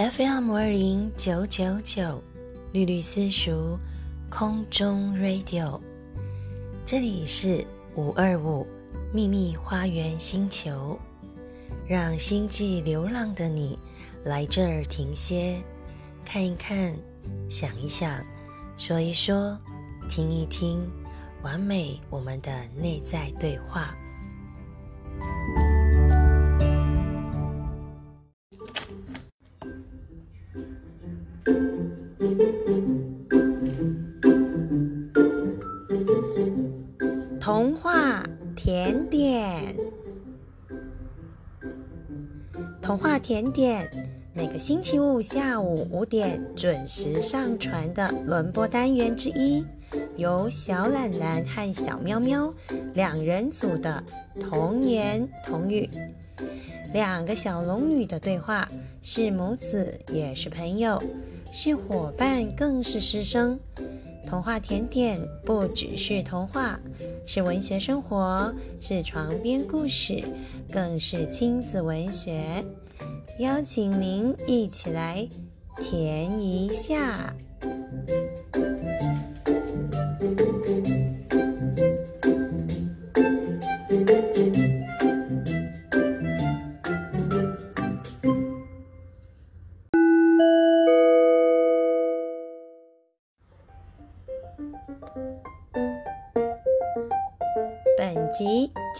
FM 二零九九九，绿绿私塾空中 Radio，这里是五二五秘密花园星球，让星际流浪的你来这儿停歇，看一看，想一想，说一说，听一听，完美我们的内在对话。童话甜点，童话甜点，每个星期五下午五点准时上传的轮播单元之一，由小懒懒和小喵喵两人组的童言童语，两个小龙女的对话，是母子，也是朋友，是伙伴，更是师生。童话甜点不只是童话，是文学生活，是床边故事，更是亲子文学。邀请您一起来填一下。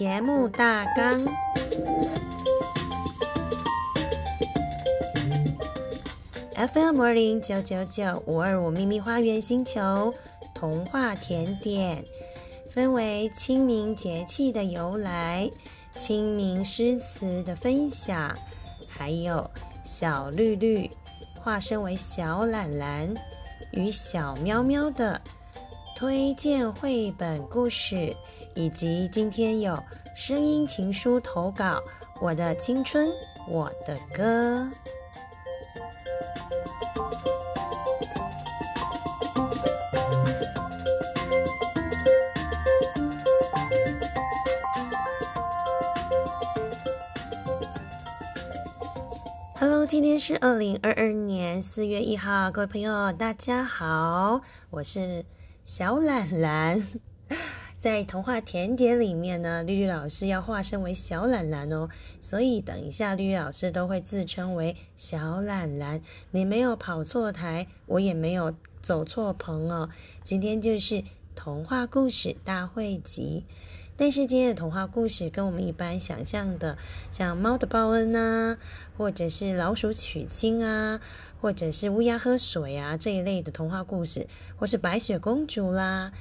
节目大纲：FM 二零九九九五二五秘密花园星球童话甜点，分为清明节气的由来、清明诗词的分享，还有小绿绿化身为小懒懒与小喵喵的推荐绘本故事。以及今天有声音情书投稿，《我的青春，我的歌》。Hello，今天是二零二二年四月一号，各位朋友，大家好，我是小懒懒。在童话甜点里面呢，绿绿老师要化身为小懒懒哦，所以等一下绿绿老师都会自称为小懒懒。你没有跑错台，我也没有走错棚哦。今天就是童话故事大会集，但是今天的童话故事跟我们一般想象的，像猫的报恩啊，或者是老鼠娶亲啊，或者是乌鸦喝水啊这一类的童话故事，或是白雪公主啦。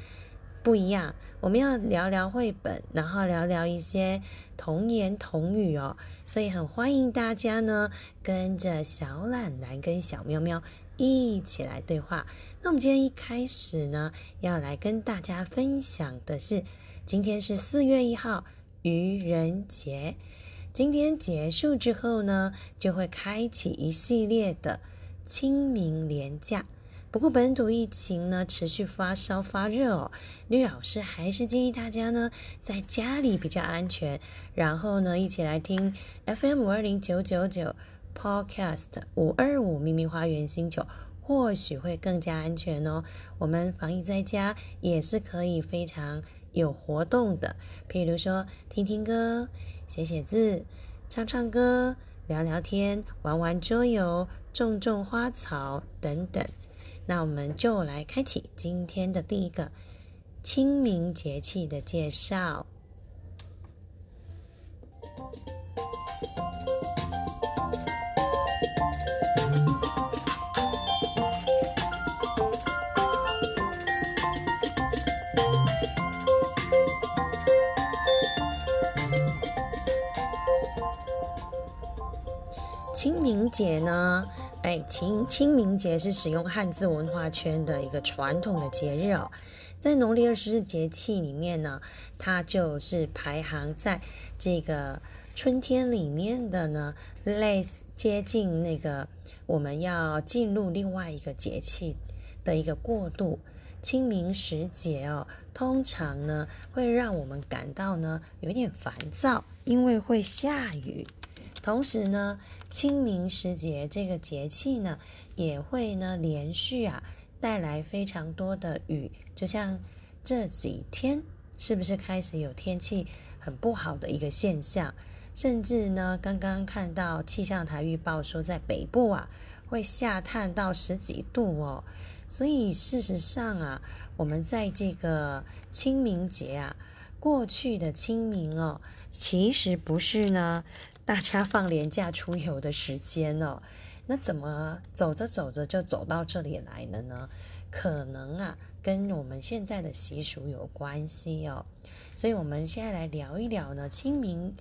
不一样，我们要聊聊绘本，然后聊聊一些童言童语哦。所以很欢迎大家呢，跟着小懒懒跟小喵喵一起来对话。那我们今天一开始呢，要来跟大家分享的是，今天是四月一号，愚人节。今天结束之后呢，就会开启一系列的清明连假。不过本土疫情呢持续发烧发热哦，吕老师还是建议大家呢在家里比较安全，然后呢一起来听 FM 五二零九九九 Podcast 五二五秘密花园星球，或许会更加安全哦。我们防疫在家也是可以非常有活动的，譬如说听听歌、写写字、唱唱歌、聊聊天、玩玩桌游、种种花草等等。那我们就来开启今天的第一个清明节气的介绍。清明节呢？哎，清清明节是使用汉字文化圈的一个传统的节日哦，在农历二十四节气里面呢，它就是排行在这个春天里面的呢，类似接近那个我们要进入另外一个节气的一个过渡。清明时节哦，通常呢会让我们感到呢有点烦躁，因为会下雨。同时呢，清明时节这个节气呢，也会呢连续啊带来非常多的雨，就像这几天是不是开始有天气很不好的一个现象？甚至呢，刚刚看到气象台预报说，在北部啊会下探到十几度哦。所以事实上啊，我们在这个清明节啊，过去的清明哦，其实不是呢，大家放年假出游的时间哦。那怎么走着走着就走到这里来了呢？可能啊，跟我们现在的习俗有关系哦。所以我们现在来聊一聊呢，清明。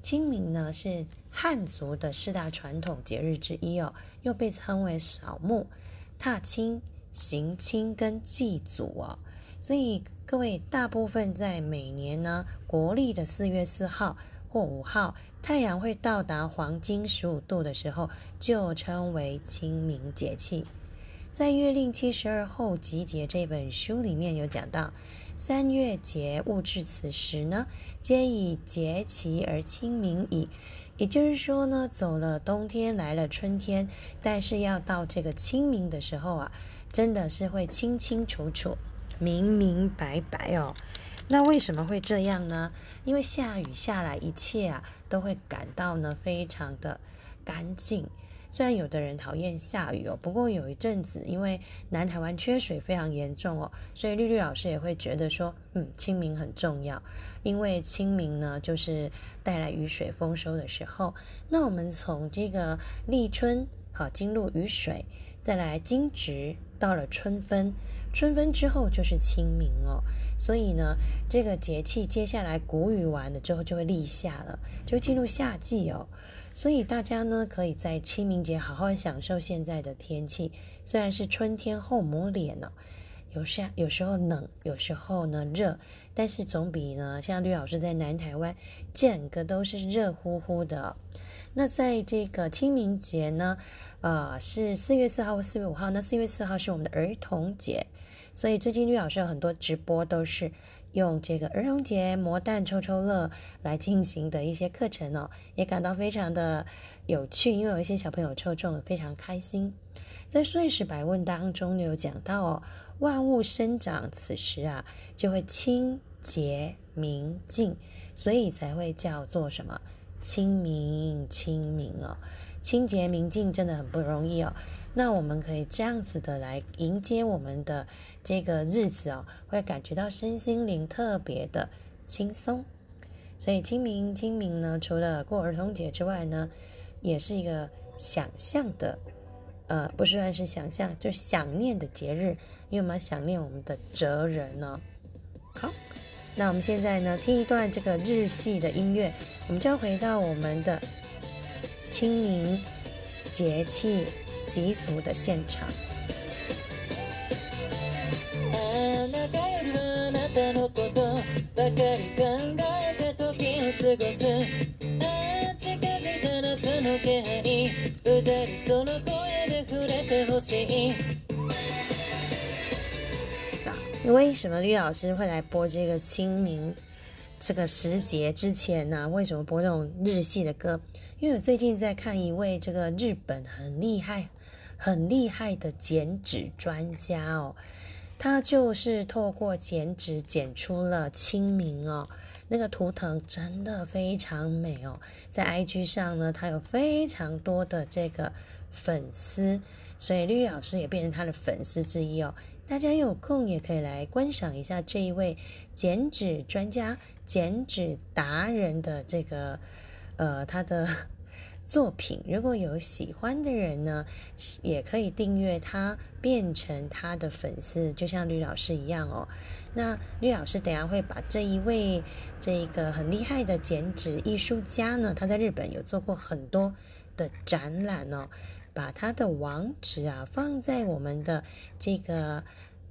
清明呢是汉族的四大传统节日之一哦，又被称为扫墓、踏青。行亲跟祭祖哦，所以各位大部分在每年呢国历的四月四号或五号，太阳会到达黄金十五度的时候，就称为清明节气。在《月令七十二候集解》这本书里面有讲到，三月节物至此时呢，皆以节气而清明矣。也就是说呢，走了冬天，来了春天，但是要到这个清明的时候啊。真的是会清清楚楚、明明白白哦。那为什么会这样呢？因为下雨下来，一切啊都会感到呢非常的干净。虽然有的人讨厌下雨哦，不过有一阵子，因为南台湾缺水非常严重哦，所以绿绿老师也会觉得说，嗯，清明很重要，因为清明呢就是带来雨水丰收的时候。那我们从这个立春好进入雨水，再来惊蛰。到了春分，春分之后就是清明哦，所以呢，这个节气接下来谷雨完了之后就会立夏了，就进入夏季哦。所以大家呢，可以在清明节好好享受现在的天气，虽然是春天后抹脸哦，有时有时候冷，有时候呢热，但是总比呢像绿老师在南台湾整个都是热乎乎的。那在这个清明节呢？呃，是四月四号或四月五号。那四月四号是我们的儿童节，所以最近绿老师有很多直播都是用这个儿童节魔蛋抽抽乐来进行的一些课程哦，也感到非常的有趣，因为有一些小朋友抽中了，非常开心。在岁时百问当中有讲到哦，万物生长此时啊，就会清洁明净，所以才会叫做什么清明清明哦。清洁明净真的很不容易哦，那我们可以这样子的来迎接我们的这个日子哦，会感觉到身心灵特别的轻松。所以清明清明呢，除了过儿童节之外呢，也是一个想象的，呃，不是算是想象，就是想念的节日，因为我们想念我们的哲人呢。好，那我们现在呢，听一段这个日系的音乐，我们就要回到我们的。清明节气习俗的现场。为什么绿老师会来播这个清明这个时节之前呢？为什么播这种日系的歌？因为我最近在看一位这个日本很厉害、很厉害的剪纸专家哦，他就是透过剪纸剪出了清明哦，那个图腾真的非常美哦，在 IG 上呢，他有非常多的这个粉丝，所以绿老师也变成他的粉丝之一哦。大家有空也可以来观赏一下这一位剪纸专家、剪纸达人的这个。呃，他的 作品，如果有喜欢的人呢，也可以订阅他，变成他的粉丝，就像吕老师一样哦。那吕老师等下会把这一位这一个很厉害的剪纸艺术家呢，他在日本有做过很多的展览哦，把他的网址啊放在我们的这个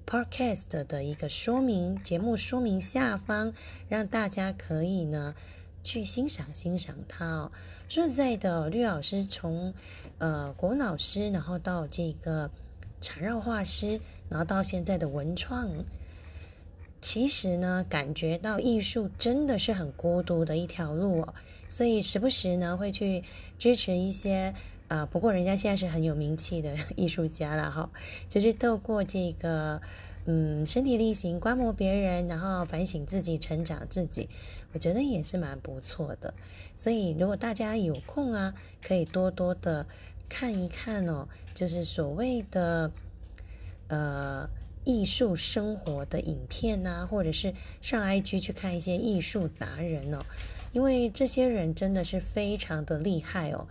podcast 的一个说明节目说明下方，让大家可以呢。去欣赏欣赏它哦。说实在的，绿老师从呃国老师，然后到这个缠绕画师，然后到现在的文创，其实呢，感觉到艺术真的是很孤独的一条路哦，所以时不时呢会去支持一些。啊，不过人家现在是很有名气的 艺术家了哈，就是透过这个，嗯，身体力行观摩别人，然后反省自己，成长自己，我觉得也是蛮不错的。所以如果大家有空啊，可以多多的看一看哦，就是所谓的呃艺术生活的影片呐，或者是上 IG 去看一些艺术达人哦，因为这些人真的是非常的厉害哦。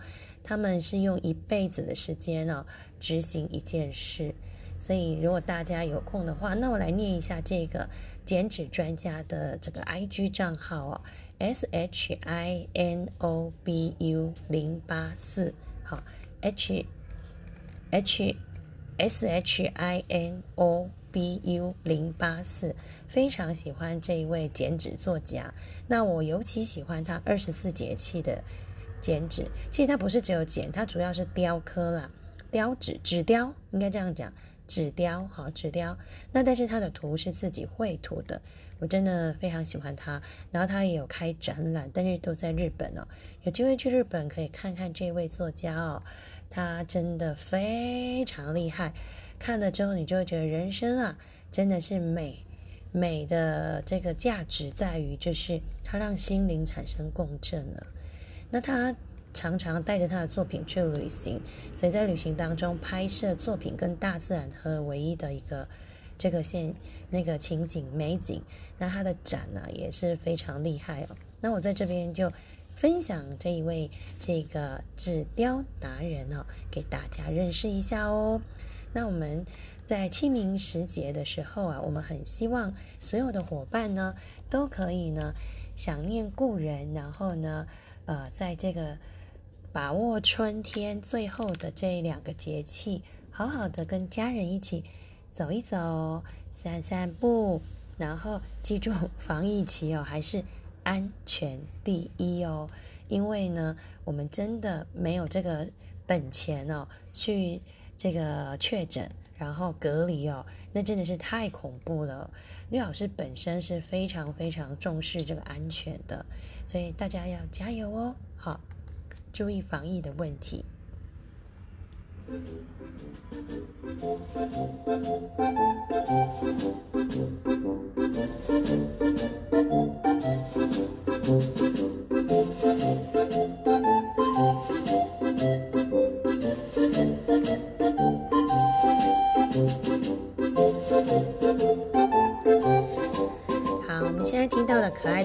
他们是用一辈子的时间呢执行一件事，所以如果大家有空的话，那我来念一下这个减脂专家的这个 I G 账号哦，S H I N O B U 零八四，好，H H S H I N O B U 零八四，非常喜欢这一位减脂作家，那我尤其喜欢他二十四节气的。剪纸，其实它不是只有剪，它主要是雕刻啦，雕纸，纸雕应该这样讲，纸雕，好，纸雕。那但是他的图是自己绘图的，我真的非常喜欢他。然后他也有开展览，但是都在日本哦。有机会去日本可以看看这位作家哦，他真的非常厉害。看了之后，你就会觉得人生啊，真的是美，美的这个价值在于，就是它让心灵产生共振了。那他常常带着他的作品去旅行，所以在旅行当中拍摄作品跟大自然和唯一的一个这个现那个情景美景。那他的展呢也是非常厉害哦。那我在这边就分享这一位这个纸雕达人哦，给大家认识一下哦。那我们在清明时节的时候啊，我们很希望所有的伙伴呢都可以呢想念故人，然后呢。呃，在这个把握春天最后的这两个节气，好好的跟家人一起走一走、散散步，然后记住防疫期哦，还是安全第一哦。因为呢，我们真的没有这个本钱哦，去这个确诊然后隔离哦，那真的是太恐怖了。绿老师本身是非常非常重视这个安全的。所以大家要加油哦！好，注意防疫的问题。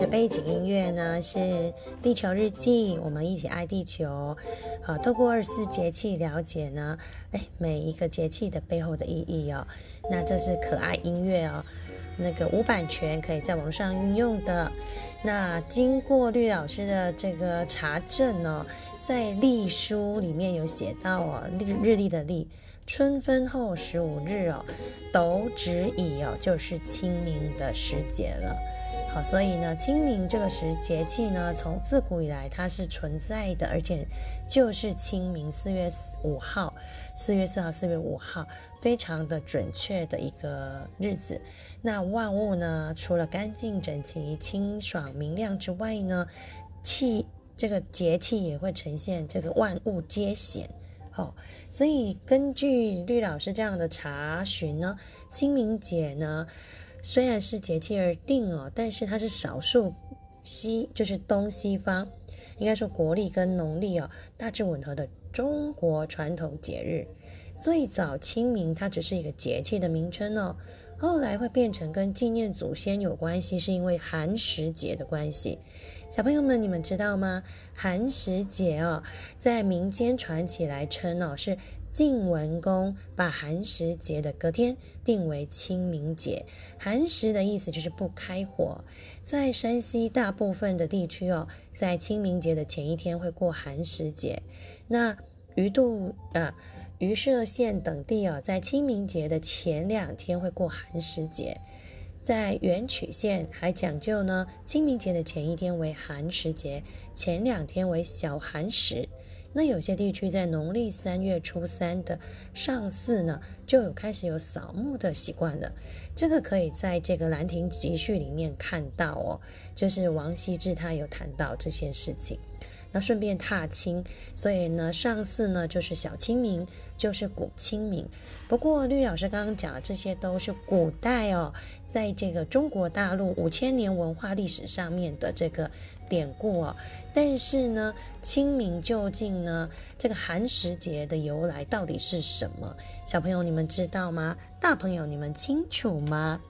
背景音乐呢，是《地球日记》，我们一起爱地球。好，透过二十四节气了解呢，哎，每一个节气的背后的意义哦。那这是可爱音乐哦，那个无版权可以在网上运用的。那经过绿老师的这个查证呢，在历书里面有写到哦，日日历的历，春分后十五日哦，斗指乙哦，就是清明的时节了。好，所以呢，清明这个时节气呢，从自古以来它是存在的，而且就是清明四月五号、四月四号、四月五号，非常的准确的一个日子。那万物呢，除了干净整齐、清爽明亮之外呢，气这个节气也会呈现这个万物皆显。好，所以根据绿老师这样的查询呢，清明节呢。虽然是节气而定哦，但是它是少数西，就是东西方，应该说国历跟农历哦大致吻合的中国传统节日。最早清明它只是一个节气的名称哦，后来会变成跟纪念祖先有关系，是因为寒食节的关系。小朋友们，你们知道吗？寒食节哦，在民间传起来称哦是。晋文公把寒食节的隔天定为清明节。寒食的意思就是不开火。在山西大部分的地区哦，在清明节的前一天会过寒食节。那余度啊，余涉县等地哦，在清明节的前两天会过寒食节。在垣曲县还讲究呢，清明节的前一天为寒食节，前两天为小寒食。那有些地区在农历三月初三的上巳呢，就有开始有扫墓的习惯了。这个可以在这个《兰亭集序》里面看到哦，就是王羲之他有谈到这些事情。那顺便踏青，所以呢，上巳呢就是小清明，就是古清明。不过绿老师刚刚讲的这些都是古代哦，在这个中国大陆五千年文化历史上面的这个典故哦。但是呢，清明究竟呢，这个寒食节的由来到底是什么？小朋友你们知道吗？大朋友你们清楚吗？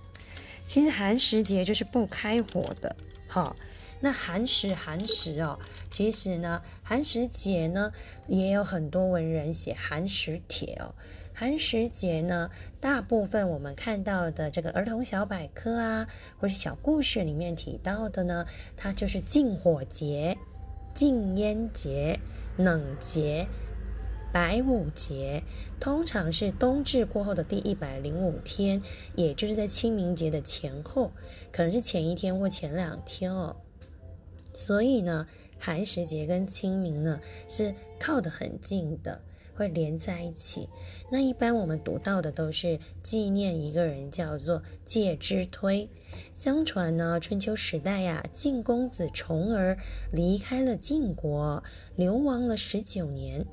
其实寒食节就是不开火的，好。那寒食寒食哦，其实呢，寒食节呢也有很多文人写寒食帖哦。寒食节呢，大部分我们看到的这个儿童小百科啊，或者小故事里面提到的呢，它就是禁火节、禁烟节、冷节、白五节，通常是冬至过后的第一百零五天，也就是在清明节的前后，可能是前一天或前两天哦。所以呢，寒食节跟清明呢是靠得很近的，会连在一起。那一般我们读到的都是纪念一个人，叫做介之推。相传呢，春秋时代呀，晋公子重耳离开了晋国，流亡了十九年。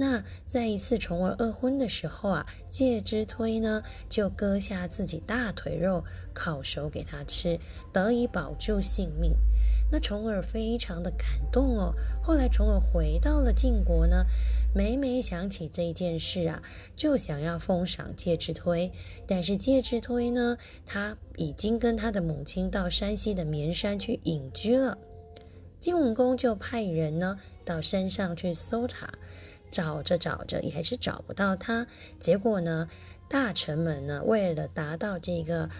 那在一次重耳饿昏的时候啊，介之推呢就割下自己大腿肉烤熟给他吃，得以保住性命。那重耳非常的感动哦。后来重耳回到了晋国呢，每每想起这件事啊，就想要封赏介之推。但是介之推呢，他已经跟他的母亲到山西的绵山去隐居了。晋文公就派人呢到山上去搜查，找着找着也还是找不到他。结果呢，大臣们呢为了达到这个，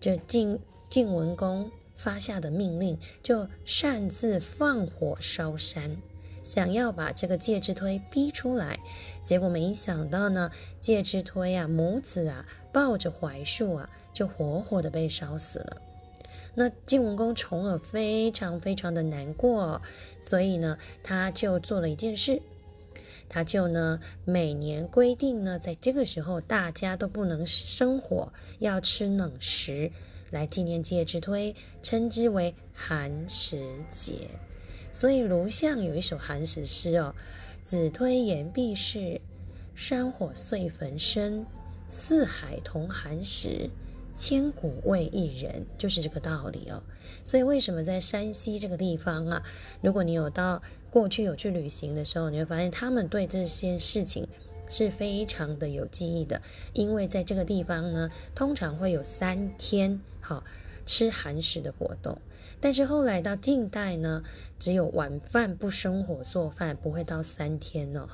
就晋晋文公。发下的命令，就擅自放火烧山，想要把这个介之推逼出来。结果没想到呢，介之推啊，母子啊，抱着槐树啊，就活活的被烧死了。那晋文公重耳非常非常的难过，所以呢，他就做了一件事，他就呢，每年规定呢，在这个时候大家都不能生火，要吃冷食。来纪念介之推，称之为寒食节。所以卢象有一首寒食诗哦：“子推言必是，山火遂焚身。四海同寒食，千古为一人。”就是这个道理哦。所以为什么在山西这个地方啊？如果你有到过去有去旅行的时候，你会发现他们对这些事情是非常的有记忆的，因为在这个地方呢，通常会有三天。好吃寒食的活动，但是后来到近代呢，只有晚饭不生火做饭，不会到三天哦。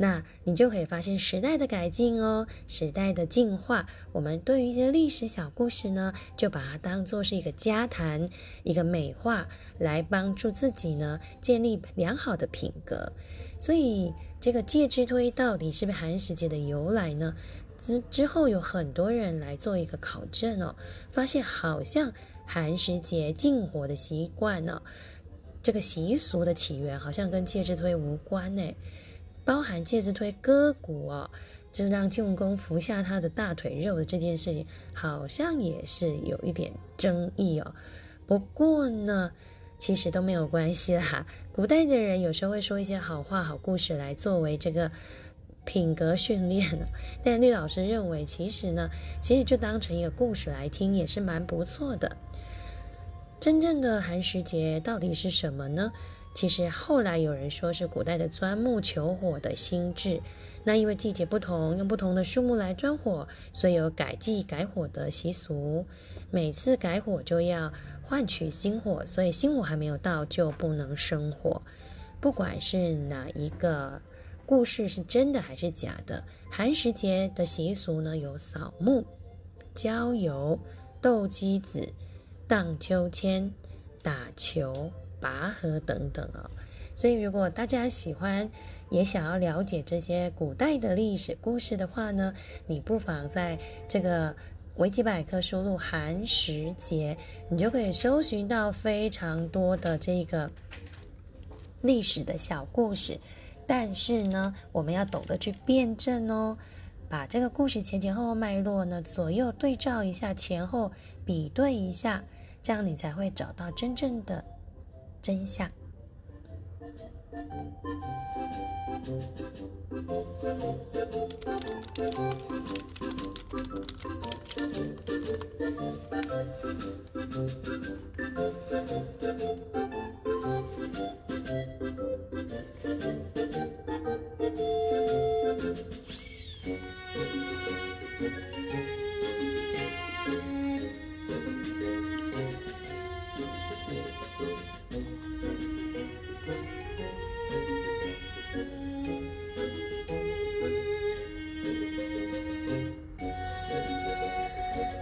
那你就可以发现时代的改进哦，时代的进化。我们对于一些历史小故事呢，就把它当做是一个家谈，一个美化，来帮助自己呢建立良好的品格。所以这个介之推到底是不是寒食节的由来呢？之之后有很多人来做一个考证哦，发现好像寒食节禁火的习惯呢，这个习俗的起源好像跟介之推无关呢，包含介之推割骨哦，就是让晋文公服下他的大腿肉的这件事情，好像也是有一点争议哦。不过呢，其实都没有关系啦。古代的人有时候会说一些好话、好故事来作为这个。品格训练了，但绿老师认为，其实呢，其实就当成一个故事来听也是蛮不错的。真正的寒食节到底是什么呢？其实后来有人说是古代的钻木求火的心智。那因为季节不同，用不同的树木来钻火，所以有改季改火的习俗。每次改火就要换取新火，所以新火还没有到就不能生火。不管是哪一个。故事是真的还是假的？寒食节的习俗呢，有扫墓、郊游、斗鸡子、荡秋千、打球、拔河等等哦。所以，如果大家喜欢，也想要了解这些古代的历史故事的话呢，你不妨在这个维基百科输入“寒食节”，你就可以搜寻到非常多的这个历史的小故事。但是呢，我们要懂得去辩证哦，把这个故事前前后后脉络呢左右对照一下，前后比对一下，这样你才会找到真正的真相。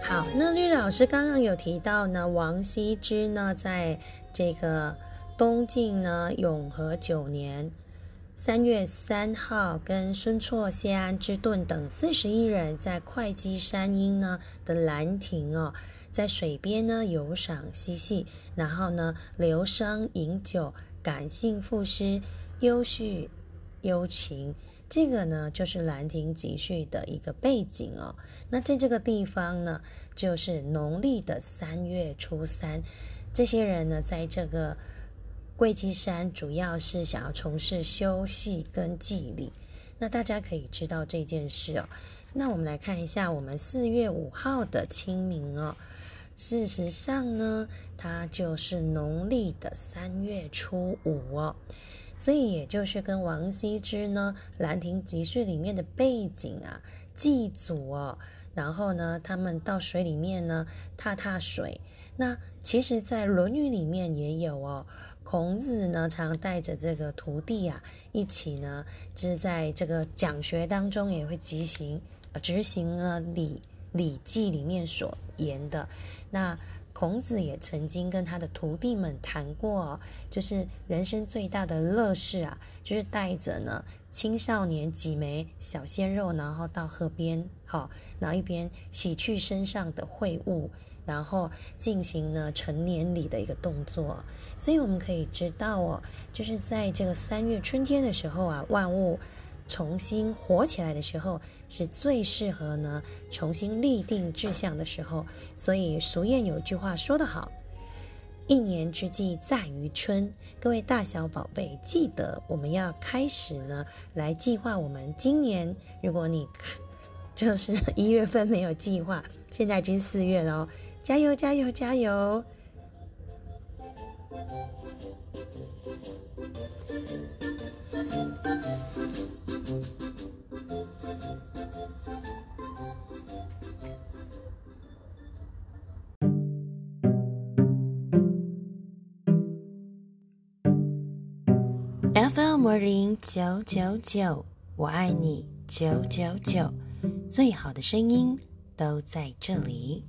好，那绿老师刚刚有提到呢，王羲之呢，在这个东晋呢永和九年三月三号，跟孙绰、谢安之顿等四十一人在会稽山阴呢的兰亭哦，在水边呢游赏嬉戏，然后呢流觞饮酒，感性赋诗，幽叙幽情。这个呢，就是《兰亭集序》的一个背景哦。那在这个地方呢，就是农历的三月初三，这些人呢，在这个桂基山，主要是想要从事修戏跟祭礼。那大家可以知道这件事哦。那我们来看一下，我们四月五号的清明哦，事实上呢，它就是农历的三月初五哦。所以也就是跟王羲之呢《兰亭集序》里面的背景啊，祭祖哦，然后呢，他们到水里面呢踏踏水。那其实，在《论语》里面也有哦，孔子呢常带着这个徒弟啊一起呢，就是在这个讲学当中也会执行执行了《礼礼记》里面所言的那。孔子也曾经跟他的徒弟们谈过，就是人生最大的乐事啊，就是带着呢青少年几枚小鲜肉，然后到河边，好，然后一边洗去身上的秽物，然后进行呢成年礼的一个动作。所以我们可以知道哦，就是在这个三月春天的时候啊，万物。重新活起来的时候，是最适合呢重新立定志向的时候。所以俗谚有句话说得好：“一年之计在于春。”各位大小宝贝，记得我们要开始呢来计划我们今年。如果你看就是一月份没有计划，现在已经四月了哦，加油加油加油！FM 零九九九，我爱你九九九，最好的声音都在这里。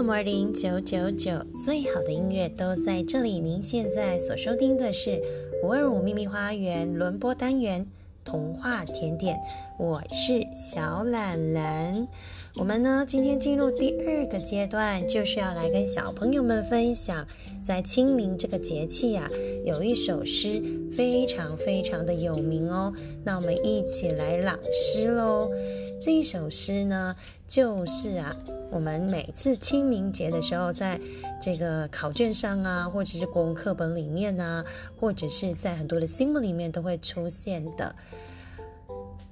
FM 零九九九，最好的音乐都在这里。您现在所收听的是五二五秘密花园轮播单元。童话甜点，我是小懒懒。我们呢，今天进入第二个阶段，就是要来跟小朋友们分享，在清明这个节气呀，有一首诗非常非常的有名哦。那我们一起来朗诗喽。这一首诗呢，就是啊，我们每次清明节的时候，在这个考卷上啊，或者是国文课本里面啊，或者是在很多的新闻里面都会出现的。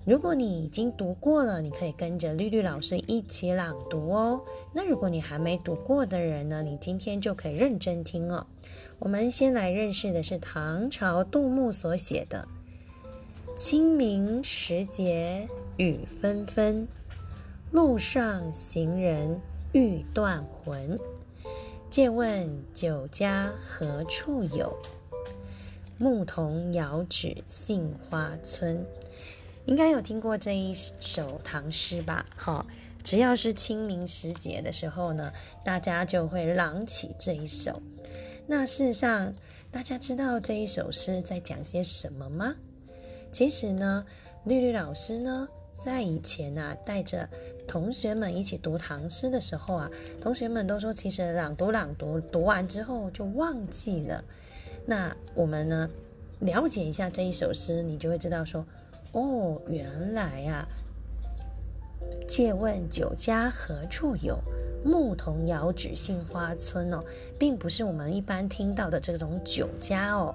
如果你已经读过了，你可以跟着绿绿老师一起朗读哦。那如果你还没读过的人呢，你今天就可以认真听哦。我们先来认识的是唐朝杜牧所写的《清明时节雨纷纷，路上行人欲断魂。借问酒家何处有？牧童遥指杏花村。应该有听过这一首唐诗吧？好，只要是清明时节的时候呢，大家就会朗起这一首。那事实上，大家知道这一首诗在讲些什么吗？其实呢，绿绿老师呢，在以前啊，带着同学们一起读唐诗的时候啊，同学们都说，其实朗读朗读读完之后就忘记了。那我们呢，了解一下这一首诗，你就会知道说，哦，原来啊，借问酒家何处有？牧童遥指杏花村哦，并不是我们一般听到的这种酒家哦。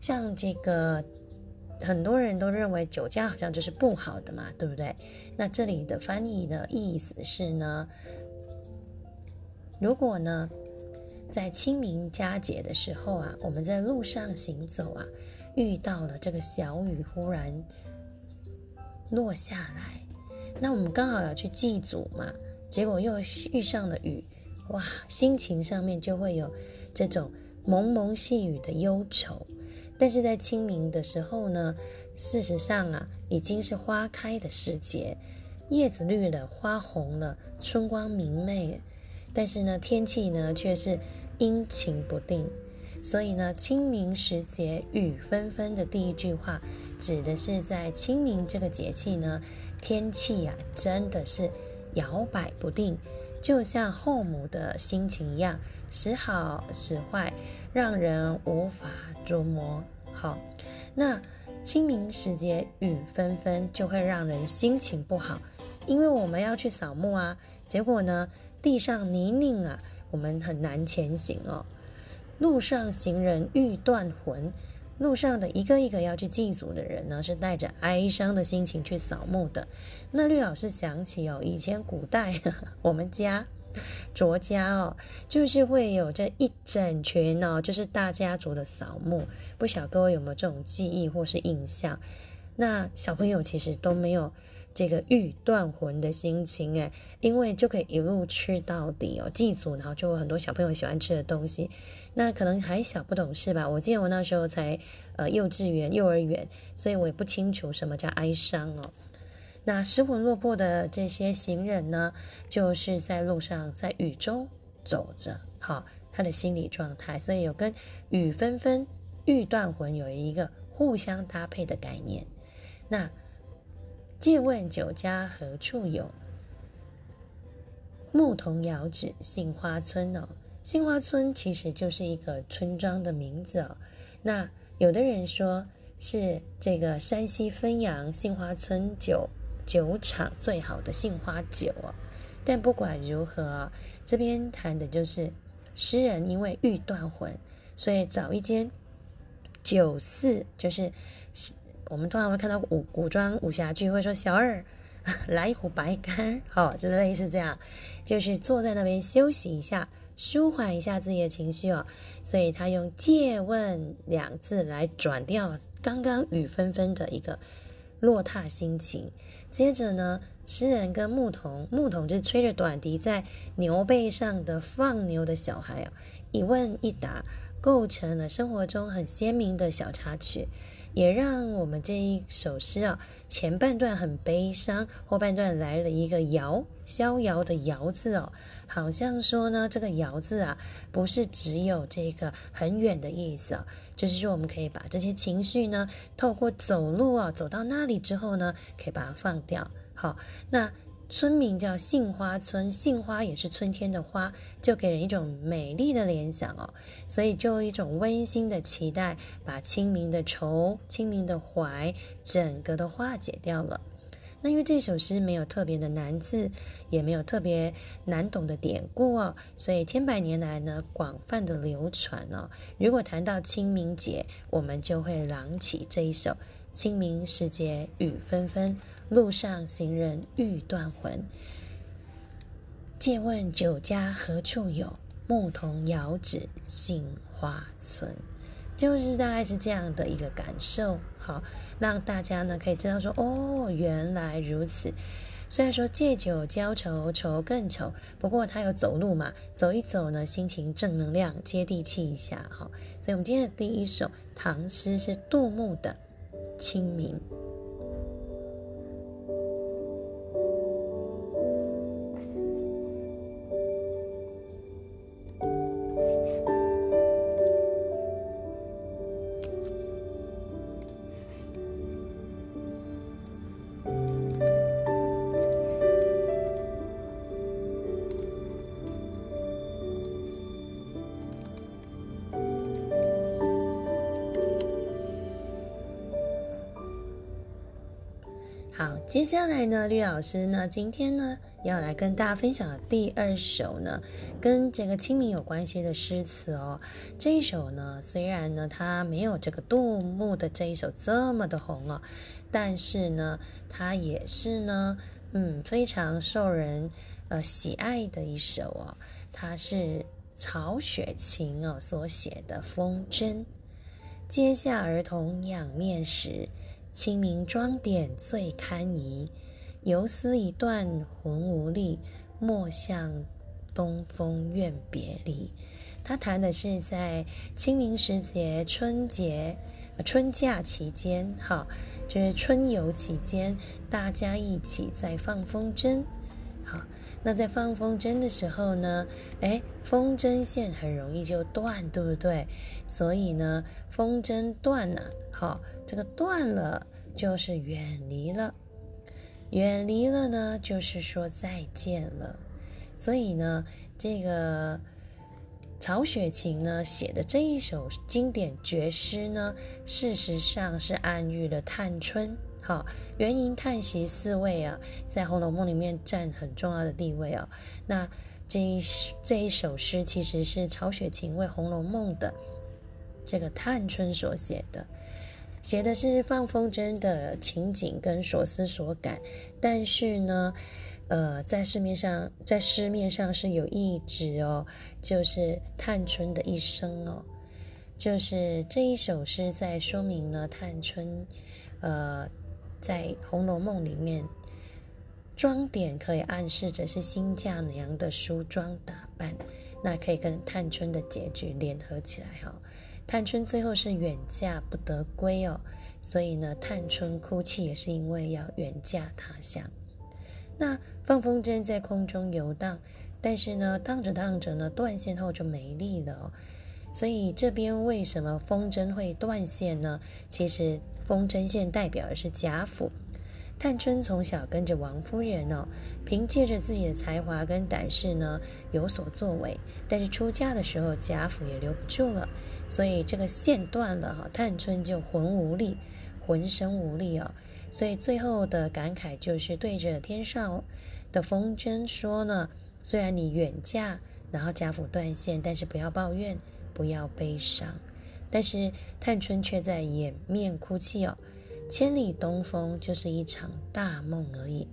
像这个，很多人都认为酒家好像就是不好的嘛，对不对？那这里的翻译的意思是呢，如果呢，在清明佳节的时候啊，我们在路上行走啊，遇到了这个小雨忽然落下来，那我们刚好要去祭祖嘛。结果又遇上了雨，哇，心情上面就会有这种蒙蒙细雨的忧愁。但是在清明的时候呢，事实上啊，已经是花开的时节，叶子绿了，花红了，春光明媚。但是呢，天气呢却是阴晴不定。所以呢，清明时节雨纷纷的第一句话，指的是在清明这个节气呢，天气呀，真的是。摇摆不定，就像后母的心情一样，时好时坏，让人无法捉摸。好，那清明时节雨纷纷，就会让人心情不好，因为我们要去扫墓啊。结果呢，地上泥泞啊，我们很难前行哦。路上行人欲断魂。路上的一个一个要去祭祖的人呢，是带着哀伤的心情去扫墓的。那绿老师想起哦，以前古代我们家卓家哦，就是会有这一整群哦，就是大家族的扫墓。不晓得各位有没有这种记忆或是印象？那小朋友其实都没有这个欲断魂的心情诶，因为就可以一路吃到底哦，祭祖，然后就有很多小朋友喜欢吃的东西。那可能还小不懂事吧，我记得我那时候才呃幼稚园、幼儿园，所以我也不清楚什么叫哀伤哦。那失魂落魄的这些行人呢，就是在路上在雨中走着，好，他的心理状态，所以有跟雨纷纷、欲断魂有一个互相搭配的概念。那借问酒家何处有？牧童遥指杏花村哦。杏花村其实就是一个村庄的名字哦。那有的人说是这个山西汾阳杏花村酒酒厂最好的杏花酒哦。但不管如何，这边谈的就是诗人因为欲断魂，所以找一间酒肆，就是我们通常会看到古古装武侠剧会说小二 来一壶白干，好，就是类似这样，就是坐在那边休息一下。舒缓一下自己的情绪哦，所以他用“借问”两字来转掉刚刚雨纷纷的一个落踏心情。接着呢，诗人跟牧童，牧童就吹着短笛在牛背上的放牛的小孩啊，一问一答，构成了生活中很鲜明的小插曲。也让我们这一首诗啊，前半段很悲伤，后半段来了一个遥，逍遥的遥字哦，好像说呢，这个遥字啊，不是只有这个很远的意思啊，就是说我们可以把这些情绪呢，透过走路啊，走到那里之后呢，可以把它放掉。好，那。村名叫杏花村，杏花也是春天的花，就给人一种美丽的联想哦，所以就一种温馨的期待，把清明的愁、清明的怀，整个都化解掉了。那因为这首诗没有特别的难字，也没有特别难懂的典故哦，所以千百年来呢，广泛的流传哦。如果谈到清明节，我们就会朗起这一首。清明时节雨纷纷，路上行人欲断魂。借问酒家何处有？牧童遥指杏花村。就是大概是这样的一个感受，好，让大家呢可以知道说，哦，原来如此。虽然说借酒浇愁，愁更愁，不过他有走路嘛，走一走呢，心情正能量，接地气一下，哈。所以，我们今天的第一首唐诗是杜牧的。清明。接下来呢，绿老师呢，今天呢要来跟大家分享的第二首呢，跟这个清明有关系的诗词哦。这一首呢，虽然呢它没有这个杜牧的这一首这么的红哦，但是呢，它也是呢，嗯，非常受人呃喜爱的一首哦。它是曹雪芹哦所写的《风筝》，阶下儿童仰面时。清明妆点最堪宜，游丝一断魂无力，莫向东风怨别离。他谈的是在清明时节、春节、春假期间，哈，就是春游期间，大家一起在放风筝。好，那在放风筝的时候呢，哎，风筝线很容易就断，对不对？所以呢，风筝断了，好。这个断了就是远离了，远离了呢就是说再见了。所以呢，这个曹雪芹呢写的这一首经典绝诗呢，事实上是暗喻了探春。好，元迎、叹息四位啊，在《红楼梦》里面占很重要的地位啊。那这一这一首诗其实是曹雪芹为《红楼梦》的这个探春所写的。写的是放风筝的情景跟所思所感，但是呢，呃，在市面上，在市面上是有一纸哦，就是探春的一生哦，就是这一首诗在说明呢，探春，呃，在《红楼梦》里面，装点可以暗示着是新嫁娘的梳妆打扮，那可以跟探春的结局联合起来哈。探春最后是远嫁不得归哦，所以呢，探春哭泣也是因为要远嫁他乡。那放风筝在空中游荡，但是呢，荡着荡着呢，断线后就没力了哦。所以这边为什么风筝会断线呢？其实风筝线代表的是贾府。探春从小跟着王夫人哦，凭借着自己的才华跟胆识呢，有所作为。但是出嫁的时候，贾府也留不住了。所以这个线断了哈，探春就魂无力，浑身无力哦。所以最后的感慨就是对着天上的风筝说呢：虽然你远嫁，然后贾府断线，但是不要抱怨，不要悲伤。但是探春却在掩面哭泣哦。千里东风就是一场大梦而已。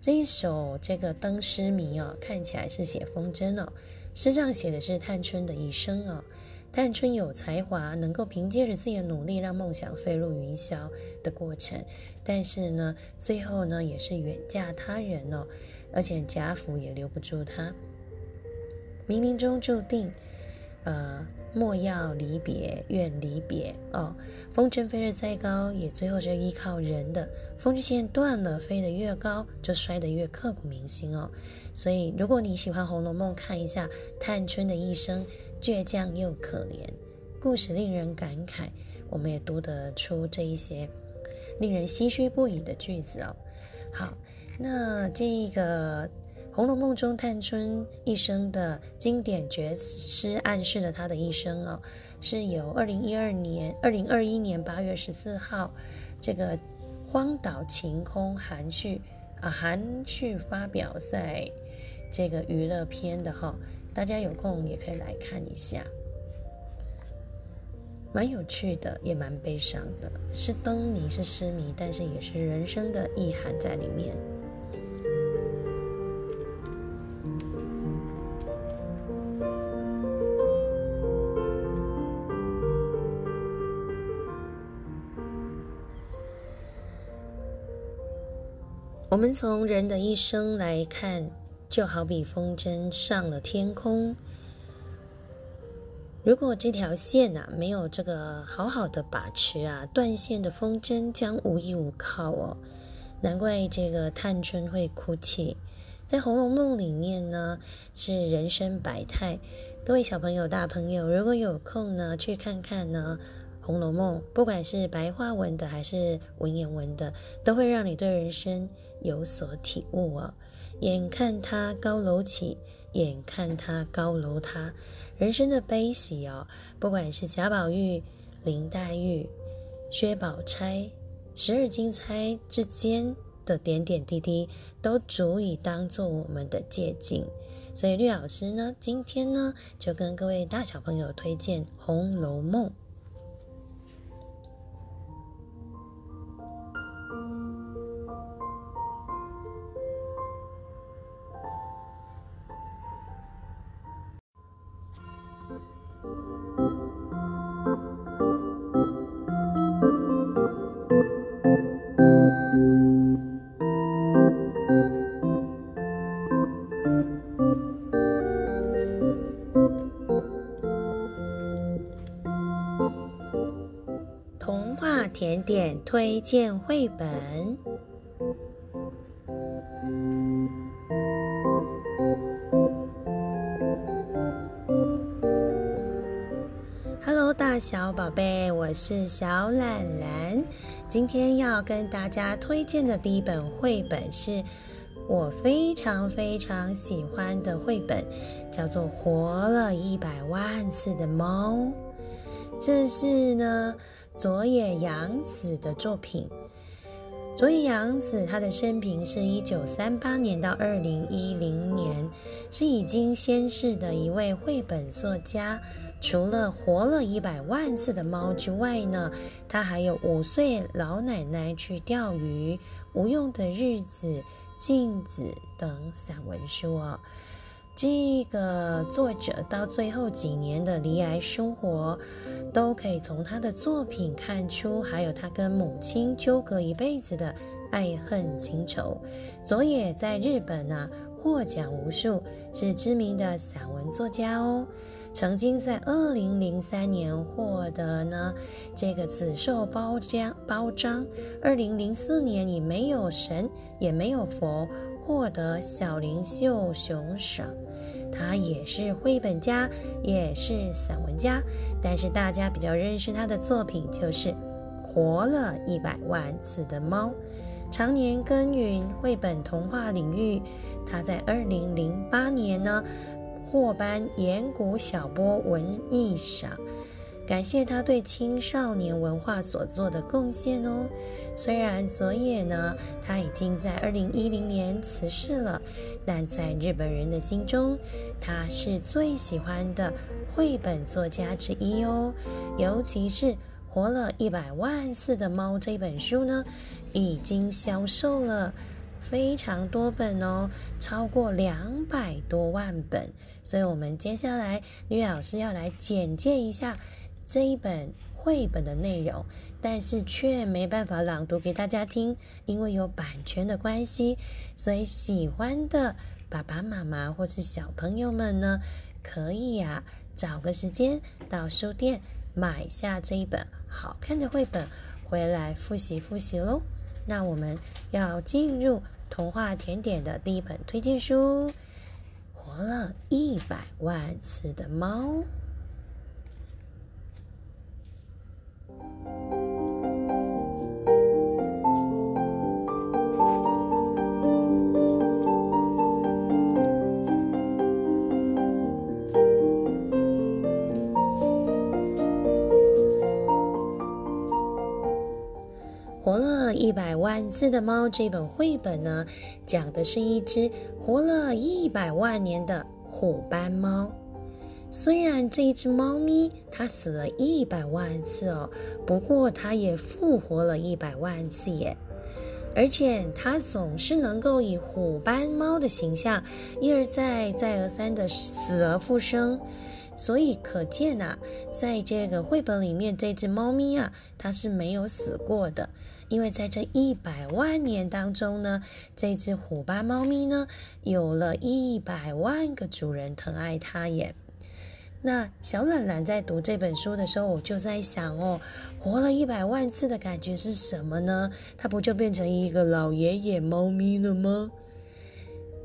这一首这个灯诗谜哦，看起来是写风筝哦，诗上写的是探春的一生哦。探春有才华，能够凭借着自己的努力让梦想飞入云霄的过程，但是呢，最后呢也是远嫁他人哦，而且贾府也留不住她。冥冥中注定，呃，莫要离别，愿离别哦。风筝飞得再高，也最后是依靠人的。风筝线断了，飞得越高，就摔得越刻骨铭心哦。所以，如果你喜欢《红楼梦》，看一下探春的一生。倔强又可怜，故事令人感慨。我们也读得出这一些令人唏嘘不已的句子哦。好，那这个《红楼梦》中探春一生的经典绝诗，暗示了她的一生哦，是由二零一二年、二零二一年八月十四号这个荒岛晴空含蓄啊含蓄发表在这个娱乐篇的哈。大家有空也可以来看一下，蛮有趣的，也蛮悲伤的，是灯谜，是诗谜，但是也是人生的意涵在里面。我们从人的一生来看。就好比风筝上了天空，如果这条线呐没有这个好好的把持啊，断线的风筝将无依无靠哦。难怪这个探春会哭泣。在《红楼梦》里面呢，是人生百态。各位小朋友、大朋友，如果有空呢，去看看呢，《红楼梦》，不管是白话文的还是文言文的，都会让你对人生有所体悟哦。眼看他高楼起，眼看他高楼塌，人生的悲喜哦，不管是贾宝玉、林黛玉、薛宝钗、十二金钗之间的点点滴滴，都足以当做我们的借鉴。所以绿老师呢，今天呢，就跟各位大小朋友推荐《红楼梦》。点点推荐绘本。Hello，大小宝贝，我是小懒懒。今天要跟大家推荐的第一本绘本是我非常非常喜欢的绘本，叫做《活了一百万次的猫》。这是呢。佐野洋子的作品。佐野洋子，她的生平是一九三八年到二零一零年，是已经仙逝的一位绘本作家。除了活了一百万次的猫之外呢，他还有五岁老奶奶去钓鱼、无用的日子、镜子等散文书哦。这个作者到最后几年的离癌生活，都可以从他的作品看出，还有他跟母亲纠葛一辈子的爱恨情仇。佐野在日本呢获奖无数，是知名的散文作家哦。曾经在二零零三年获得呢这个紫绶包章包章，二零零四年以没有神也没有佛获得小林秀雄赏。他也是绘本家，也是散文家，但是大家比较认识他的作品就是《活了一百万次的猫》，常年耕耘绘本童话领域。他在二零零八年呢获颁岩谷小波文艺赏。感谢他对青少年文化所做的贡献哦。虽然佐野呢，他已经在二零一零年辞世了，但在日本人的心中，他是最喜欢的绘本作家之一哦。尤其是《活了一百万次的猫》这本书呢，已经销售了非常多本哦，超过两百多万本。所以，我们接下来女老师要来简介一下。这一本绘本的内容，但是却没办法朗读给大家听，因为有版权的关系。所以喜欢的爸爸妈妈或是小朋友们呢，可以呀找个时间到书店买下这一本好看的绘本回来复习复习喽。那我们要进入童话甜点的第一本推荐书，《活了一百万次的猫》。一百万次的猫这本绘本呢，讲的是一只活了一百万年的虎斑猫。虽然这一只猫咪它死了一百万次哦，不过它也复活了一百万次耶。而且它总是能够以虎斑猫的形象一而再、再而三的死而复生。所以可见呐，在这个绘本里面，这只猫咪啊，它是没有死过的。因为在这一百万年当中呢，这只虎斑猫咪呢，有了一百万个主人疼爱它耶。那小懒懒在读这本书的时候，我就在想哦，活了一百万次的感觉是什么呢？它不就变成一个老爷爷猫咪了吗？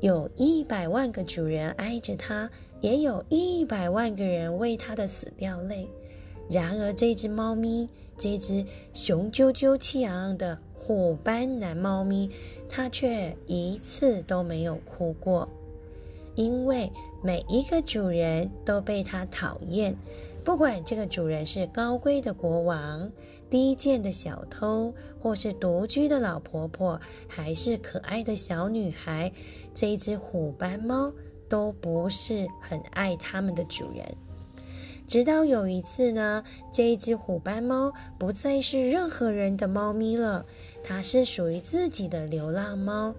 有一百万个主人爱着它，也有一百万个人为它的死掉泪。然而这只猫咪。这只雄赳赳、气昂昂的虎斑男猫咪，它却一次都没有哭过，因为每一个主人都被它讨厌。不管这个主人是高贵的国王，低贱的小偷，或是独居的老婆婆，还是可爱的小女孩，这一只虎斑猫都不是很爱他们的主人。直到有一次呢，这一只虎斑猫不再是任何人的猫咪了，它是属于自己的流浪猫。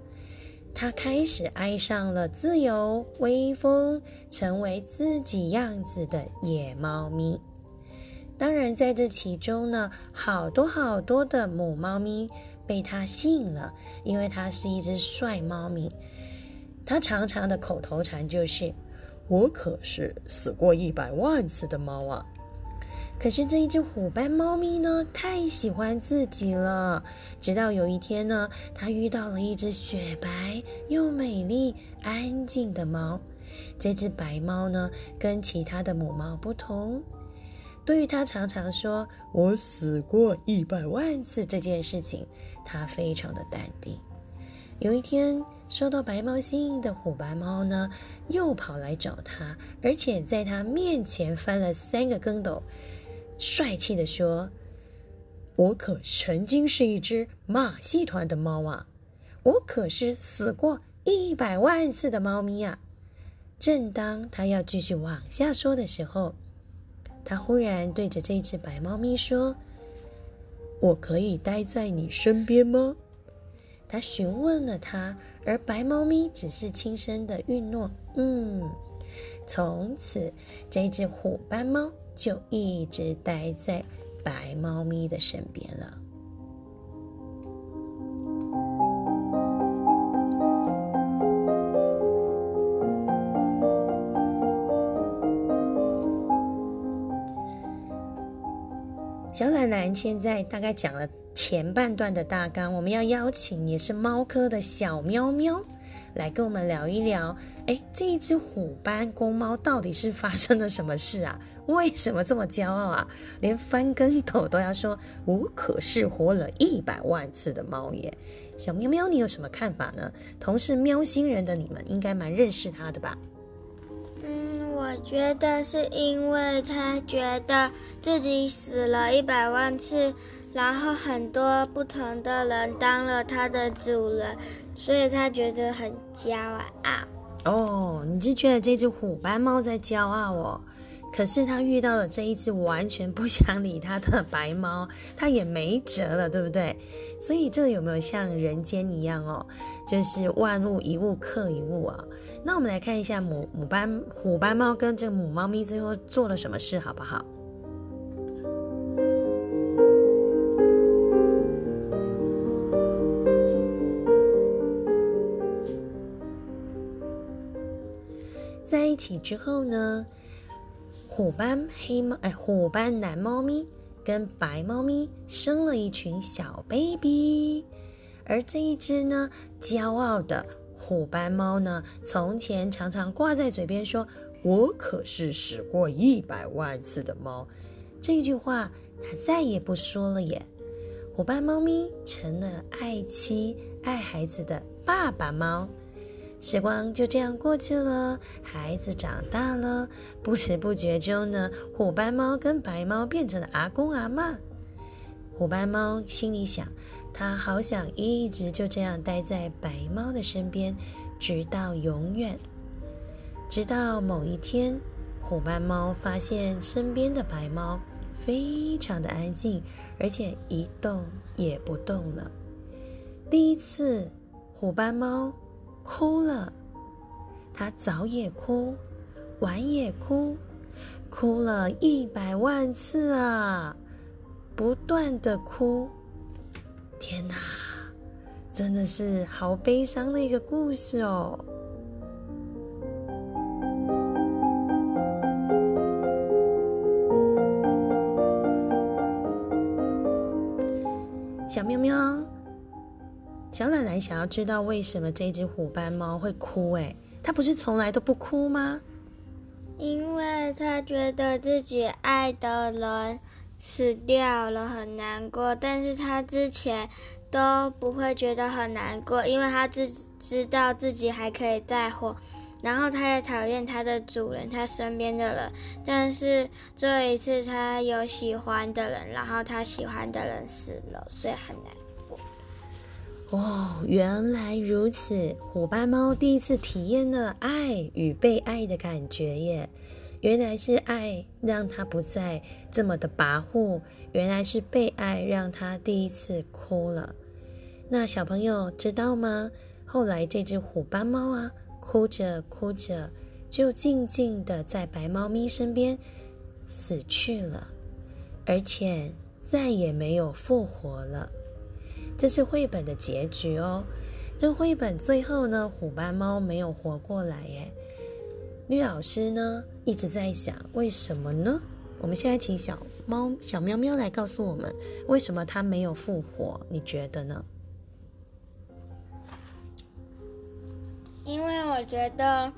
它开始爱上了自由、威风，成为自己样子的野猫咪。当然，在这其中呢，好多好多的母猫咪被它吸引了，因为它是一只帅猫咪。它常常的口头禅就是。我可是死过一百万次的猫啊！可是这一只虎斑猫咪呢，太喜欢自己了。直到有一天呢，它遇到了一只雪白又美丽、安静的猫。这只白猫呢，跟其他的母猫不同。对于它常常说“我死过一百万次”这件事情，它非常的淡定。有一天。收到白猫吸引的虎白猫呢，又跑来找它，而且在它面前翻了三个跟斗，帅气的说：“我可曾经是一只马戏团的猫啊！我可是死过一百万次的猫咪啊！”正当他要继续往下说的时候，他忽然对着这只白猫咪说：“我可以待在你身边吗？”他询问了他，而白猫咪只是轻声的允诺：“嗯。”从此，这只虎斑猫就一直待在白猫咪的身边了。小懒懒现在大概讲了。前半段的大纲，我们要邀请也是猫科的小喵喵来跟我们聊一聊。哎，这一只虎斑公猫到底是发生了什么事啊？为什么这么骄傲啊？连翻跟斗都要说“我可是活了一百万次的猫耶”。小喵喵，你有什么看法呢？同是喵星人的你们，应该蛮认识它的吧？嗯，我觉得是因为他觉得自己死了一百万次。然后很多不同的人当了他的主人，所以他觉得很骄傲。哦，你是觉得这只虎斑猫在骄傲哦？可是他遇到了这一只完全不想理他的白猫，他也没辙了，对不对？所以这有没有像人间一样哦？就是万物一物克一物啊？那我们来看一下母母斑虎斑猫跟这个母猫咪最后做了什么事，好不好？起之后呢，虎斑黑猫哎，虎斑蓝猫咪跟白猫咪生了一群小 baby，而这一只呢，骄傲的虎斑猫呢，从前常常挂在嘴边说：“我可是死过一百万次的猫。”这句话它再也不说了耶。虎斑猫咪成了爱妻爱孩子的爸爸猫。时光就这样过去了，孩子长大了，不知不觉中呢，虎斑猫跟白猫变成了阿公阿妈。虎斑猫心里想，它好想一直就这样待在白猫的身边，直到永远。直到某一天，虎斑猫发现身边的白猫非常的安静，而且一动也不动了。第一次，虎斑猫。哭了，他早也哭，晚也哭，哭了一百万次啊，不断的哭。天哪，真的是好悲伤的一个故事哦。小喵喵。小奶奶想要知道为什么这只虎斑猫会哭？哎，它不是从来都不哭吗？因为它觉得自己爱的人死掉了，很难过。但是它之前都不会觉得很难过，因为它自知道自己还可以再活。然后它也讨厌它的主人，它身边的人。但是这一次它有喜欢的人，然后它喜欢的人死了，所以很难。哦，原来如此！虎斑猫第一次体验了爱与被爱的感觉耶。原来是爱让它不再这么的跋扈，原来是被爱让它第一次哭了。那小朋友知道吗？后来这只虎斑猫啊，哭着哭着就静静的在白猫咪身边死去了，而且再也没有复活了。这是绘本的结局哦。这绘本最后呢，虎斑猫没有活过来耶。绿老师呢一直在想，为什么呢？我们现在请小猫小喵喵来告诉我们，为什么它没有复活？你觉得呢？因为我觉得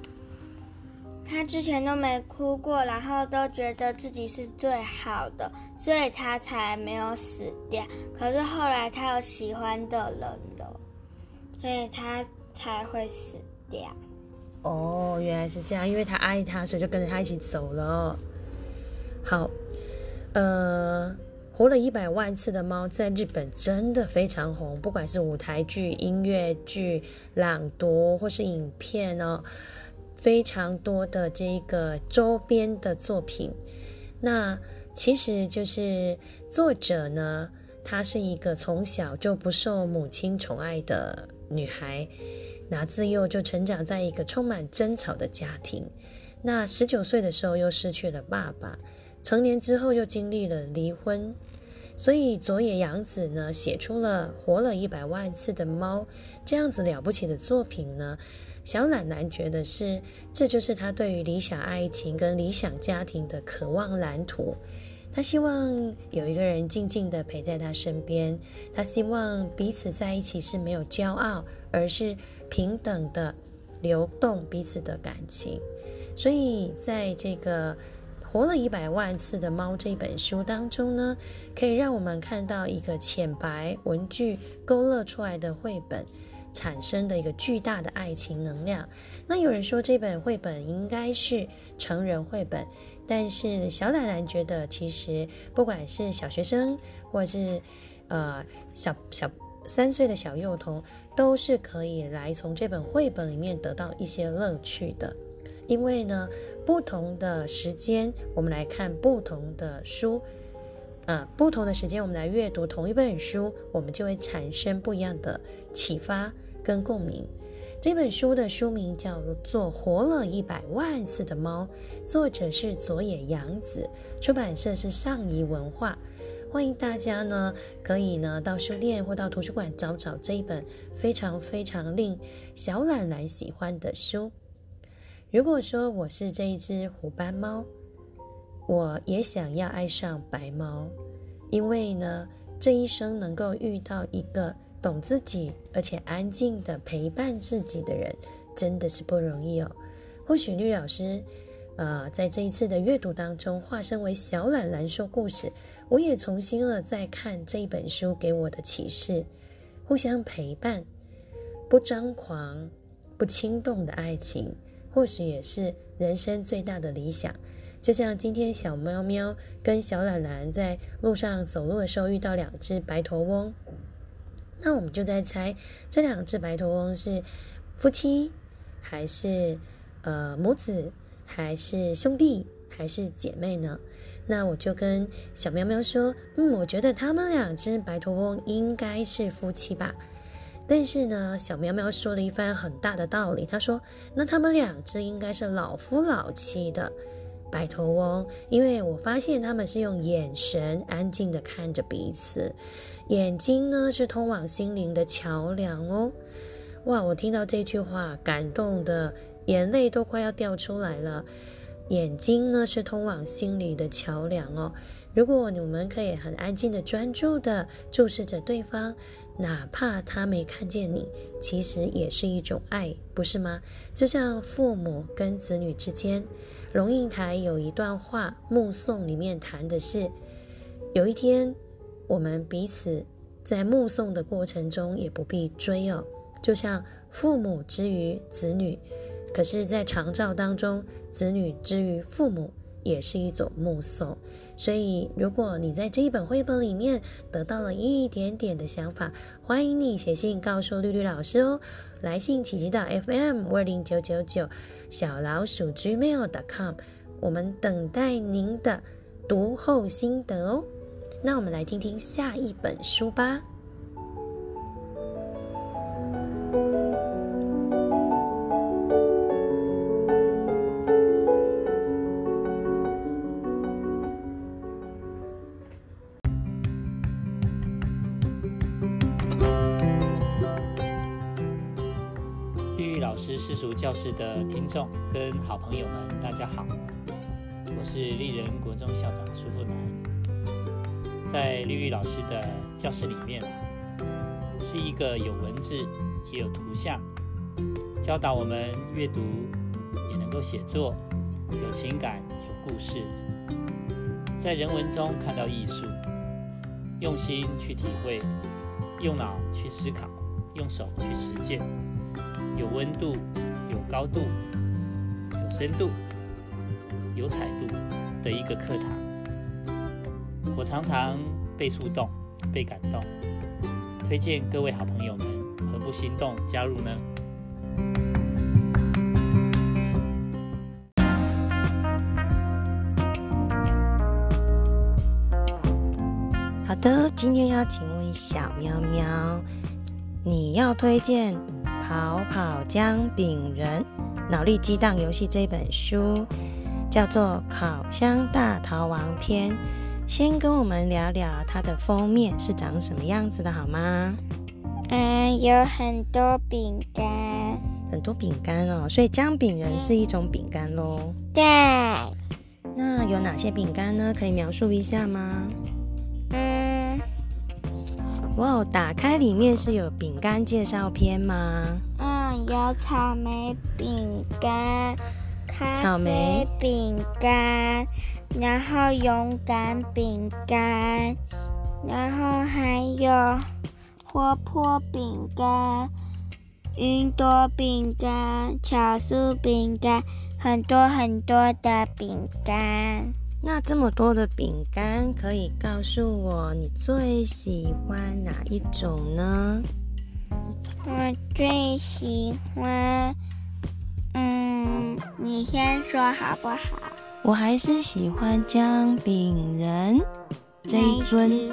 他之前都没哭过，然后都觉得自己是最好的，所以他才没有死掉。可是后来他有喜欢的人了，所以他才会死掉。哦，原来是这样，因为他爱他，所以就跟着他一起走了。好，呃，活了一百万次的猫在日本真的非常红，不管是舞台剧、音乐剧、朗读或是影片哦，非常多的这个周边的作品。那其实就是作者呢，她是一个从小就不受母亲宠爱的女孩。那自幼就成长在一个充满争吵的家庭，那十九岁的时候又失去了爸爸，成年之后又经历了离婚，所以佐野洋子呢写出了《活了一百万次的猫》这样子了不起的作品呢。小懒懒觉得是，这就是他对于理想爱情跟理想家庭的渴望蓝图。他希望有一个人静静的陪在他身边，他希望彼此在一起是没有骄傲，而是。平等的流动彼此的感情，所以在这个活了一百万次的猫这本书当中呢，可以让我们看到一个浅白文具勾勒出来的绘本产生的一个巨大的爱情能量。那有人说这本绘本应该是成人绘本，但是小奶奶觉得其实不管是小学生或是呃小小。三岁的小幼童都是可以来从这本绘本里面得到一些乐趣的，因为呢，不同的时间我们来看不同的书，啊，不同的时间我们来阅读同一本书，我们就会产生不一样的启发跟共鸣。这本书的书名叫做《活了一百万次的猫》，作者是佐野洋子，出版社是上仪文化。欢迎大家呢，可以呢到书店或到图书馆找找这一本非常非常令小懒懒喜欢的书。如果说我是这一只虎斑猫，我也想要爱上白猫，因为呢这一生能够遇到一个懂自己而且安静的陪伴自己的人，真的是不容易哦。或许绿老师。呃，在这一次的阅读当中，化身为小懒懒说故事，我也重新了再看这一本书给我的启示：互相陪伴，不张狂、不轻动的爱情，或许也是人生最大的理想。就像今天小喵喵跟小懒懒在路上走路的时候遇到两只白头翁，那我们就在猜这两只白头翁是夫妻还是呃母子。还是兄弟还是姐妹呢？那我就跟小喵喵说：“嗯，我觉得他们两只白头翁应该是夫妻吧。”但是呢，小喵喵说了一番很大的道理，他说：“那他们两只应该是老夫老妻的白头翁，因为我发现他们是用眼神安静的看着彼此，眼睛呢是通往心灵的桥梁哦。”哇，我听到这句话，感动的。眼泪都快要掉出来了，眼睛呢是通往心里的桥梁哦。如果你们可以很安静的、专注的注视着对方，哪怕他没看见你，其实也是一种爱，不是吗？就像父母跟子女之间，龙应台有一段话，目送里面谈的是，有一天我们彼此在目送的过程中也不必追哦，就像父母之于子女。可是，在长照当中，子女之于父母也是一种目送。所以，如果你在这一本绘本里面得到了一点点的想法，欢迎你写信告诉绿绿老师哦。来信请寄到 FM 五二零九九九小老鼠 gmail.com，我们等待您的读后心得哦。那我们来听听下一本书吧。世俗教室的听众跟好朋友们，大家好，我是丽人国中校长苏富南。在绿玉老师的教室里面，是一个有文字也有图像，教导我们阅读，也能够写作，有情感有故事，在人文中看到艺术，用心去体会，用脑去思考，用手去实践。有温度，有高度，有深度，有彩度的一个课堂，我常常被触动，被感动。推荐各位好朋友们，何不心动加入呢？好的，今天要请问小喵喵，你要推荐？跑跑姜饼人脑力激荡游戏这本书叫做《烤箱大逃亡篇》，先跟我们聊聊它的封面是长什么样子的好吗？嗯，有很多饼干，很多饼干哦，所以姜饼人是一种饼干喽。对。那有哪些饼干呢？可以描述一下吗？哇，打开里面是有饼干介绍片吗？嗯，有草莓饼干、草莓饼干，然后勇敢饼干，然后还有活泼饼干、云朵饼干、巧树饼干，很多很多的饼干。那这么多的饼干，可以告诉我你最喜欢哪一种呢？我最喜欢，嗯，你先说好不好？我还是喜欢姜饼人这一尊，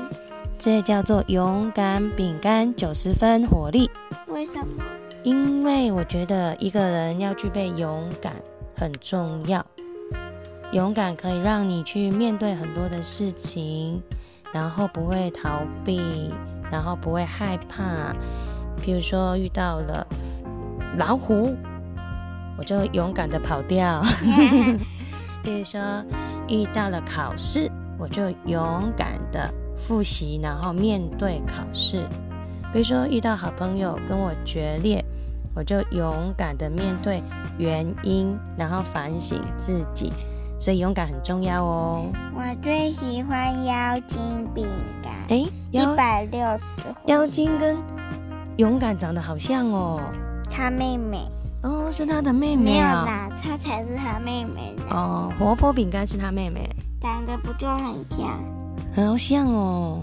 这叫做勇敢饼干九十分火力。为什么？因为我觉得一个人要具备勇敢很重要。勇敢可以让你去面对很多的事情，然后不会逃避，然后不会害怕。比如说遇到了老虎，我就勇敢的跑掉；比如说遇到了考试，我就勇敢的复习，然后面对考试；比如说遇到好朋友跟我决裂，我就勇敢的面对原因，然后反省自己。所以勇敢很重要哦。我最喜欢妖精饼干。哎，一百六十。妖精跟勇敢长得好像哦。他妹妹。哦，是他的妹妹啊。没有啦，他才是他妹妹呢。哦，活泼饼干是他妹妹。长得不就很像？好像哦。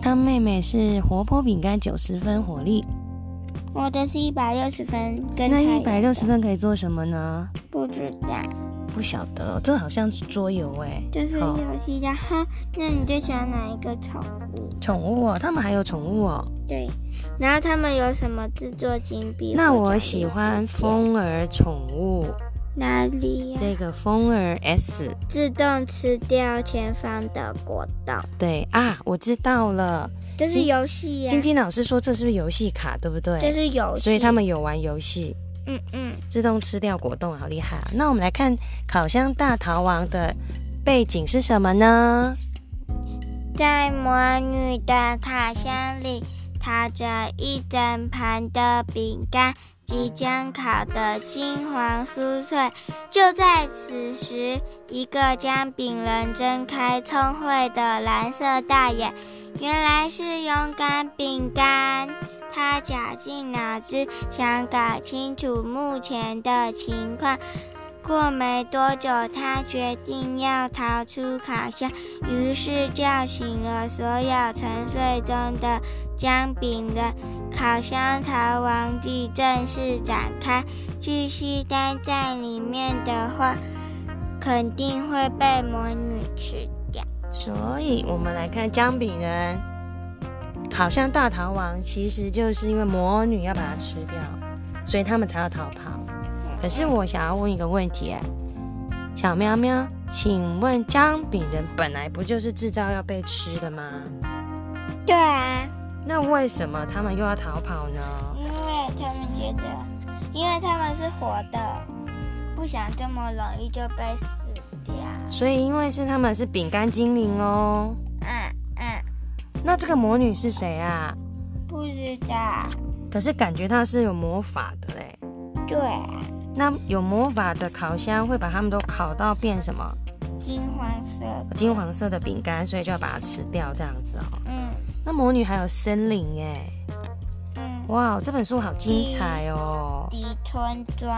他妹妹是活泼饼干九十分火力。我的是一百六十分。跟那一百六十分可以做什么呢？不知道。不晓得，这好像是桌游哎，就是游戏。然后，那你最喜欢哪一个宠物？宠物哦，他们还有宠物哦。对，然后他们有什么制作金币？那我喜欢风儿宠物。哪里？这个风儿 S 自动吃掉前方的果冻。对啊，我知道了，这是游戏。晶晶老师说这是不是游戏卡？对不对？这是游戏，所以他们有玩游戏。嗯嗯，自动吃掉果冻，好厉害啊！那我们来看烤箱大逃亡的背景是什么呢？在魔女的烤箱里，套着一整盘的饼干，即将烤得金黄酥脆。就在此时，一个将饼人睁开聪慧的蓝色大眼，原来是勇敢饼干。他绞尽脑汁想搞清楚目前的情况。过没多久，他决定要逃出烤箱，于是叫醒了所有沉睡中的姜饼人。烤箱逃亡记正式展开。继续待在里面的话，肯定会被魔女吃掉。所以，我们来看姜饼人烤箱大逃亡，其实就是因为魔女要把它吃掉，所以他们才要逃跑。可是我想要问一个问题，哎，小喵喵，请问姜饼人本来不就是制造要被吃的吗？对啊。那为什么他们又要逃跑呢？因为他们觉得，因为他们是活的，不想这么容易就被死掉。所以，因为是他们是饼干精灵哦。那这个魔女是谁啊？不知道。可是感觉她是有魔法的嘞。对。那有魔法的烤箱会把它们都烤到变什么？金黄色。金黄色的饼干，所以就要把它吃掉，这样子哦。嗯。那魔女还有森林哎。嗯。哇，这本书好精彩哦。底村庄，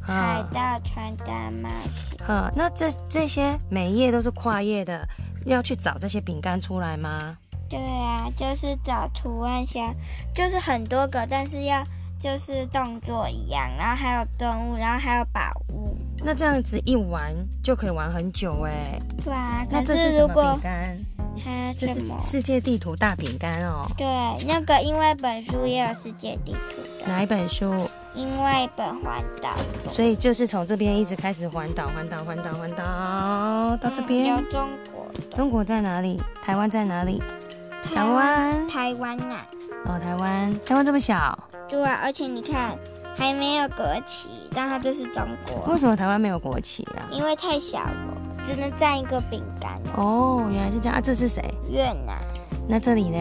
海盗船大冒险。呵，那这这些每页都是跨页的，要去找这些饼干出来吗？对啊，就是找图案箱，就是很多个，但是要。就是动作一样，然后还有动物，然后还有宝物。那这样子一玩就可以玩很久哎。对啊，那这是什么饼干？它这是世界地图大饼干哦。对，那个因为本书也有世界地图的。哪一本书？因为本环岛。所以就是从这边一直开始环岛，环岛，环岛，环岛到这边。有中国。中国在哪里？台湾在哪里？台湾。台湾呐。哦，台湾，台湾这么小。对啊，而且你看，还没有国旗，但它这是中国。为什么台湾没有国旗啊？因为太小了，只能占一个饼干。哦，原来是这样啊！这是谁？越南。那这里呢？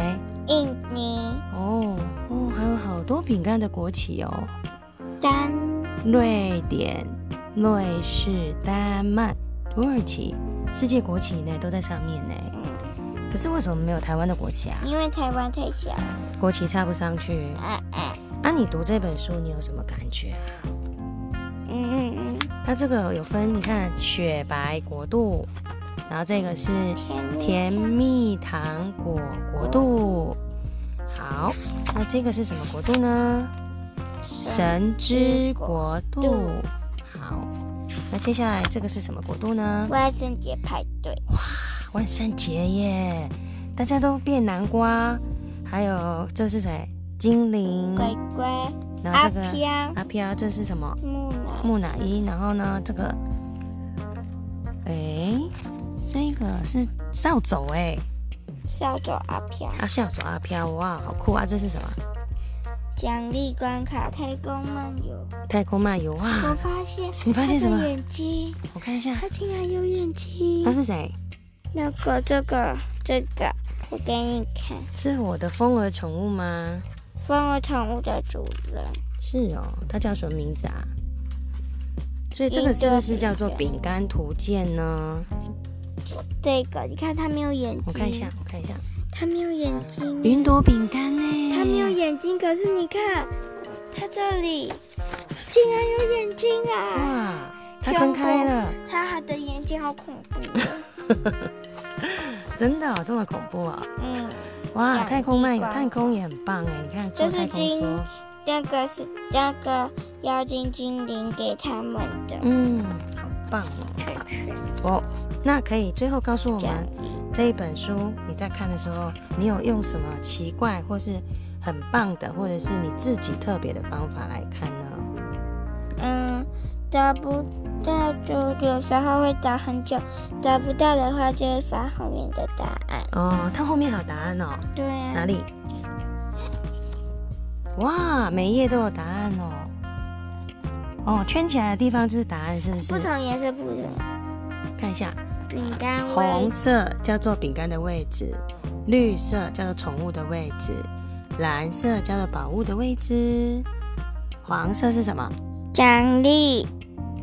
印尼。哦哦，还有好多饼干的国旗哦。丹。瑞典、瑞士、丹麦、土耳其，世界国旗呢都在上面呢。可是为什么没有台湾的国旗啊？因为台湾太小，国旗插不上去。哎哎。啊，你读这本书，你有什么感觉啊？嗯嗯嗯，它这个有分，你看雪白国度，然后这个是甜蜜糖果国度。好，那这个是什么国度呢？神之国度。好，那接下来这个是什么国度呢？万圣节派对。哇，万圣节耶！大家都变南瓜，还有这是谁？精灵，乖乖，然后这个阿飘，阿飘，这是什么？木乃木乃伊。然后呢，这个，哎，这个是扫帚哎，扫帚阿飘，啊，扫帚阿飘，哇，好酷啊！这是什么？奖励关卡太空漫游，太空漫游哇！我发现，你发现什么？眼睛，我看一下，他竟然有眼睛。他是谁？那个，这个，这个，我给你看。是我的风儿宠物吗？风儿宠物的主人是哦，它叫什么名字啊？所以这个是不是叫做饼干图鉴呢？这个你看它没有眼睛，我看一下，我看一下，它没有眼睛。云朵饼干呢？它没有眼睛，可是你看它这里竟然有眼睛啊！哇，它睁开了，它的眼睛好恐怖，真的这么恐怖啊？嗯。哇，太空漫游，太空也很棒哎！你看，这是金，那个是那个妖精精灵给他们的，嗯，好棒哦！圈圈哦，那可以最后告诉我们，这一本书你在看的时候，你有用什么奇怪或是很棒的，或者是你自己特别的方法来看呢？嗯，找不到就有时候会找很久，找不到的话就会发后面的答案。哦，它后面还有答案哦。对啊。哪里？哇，每一页都有答案哦。哦，圈起来的地方就是答案，是不是？不同颜色不同。看一下。饼干。红色叫做饼干的位置，绿色叫做宠物的位置，蓝色叫做宝物的位置，黄色是什么？奖励。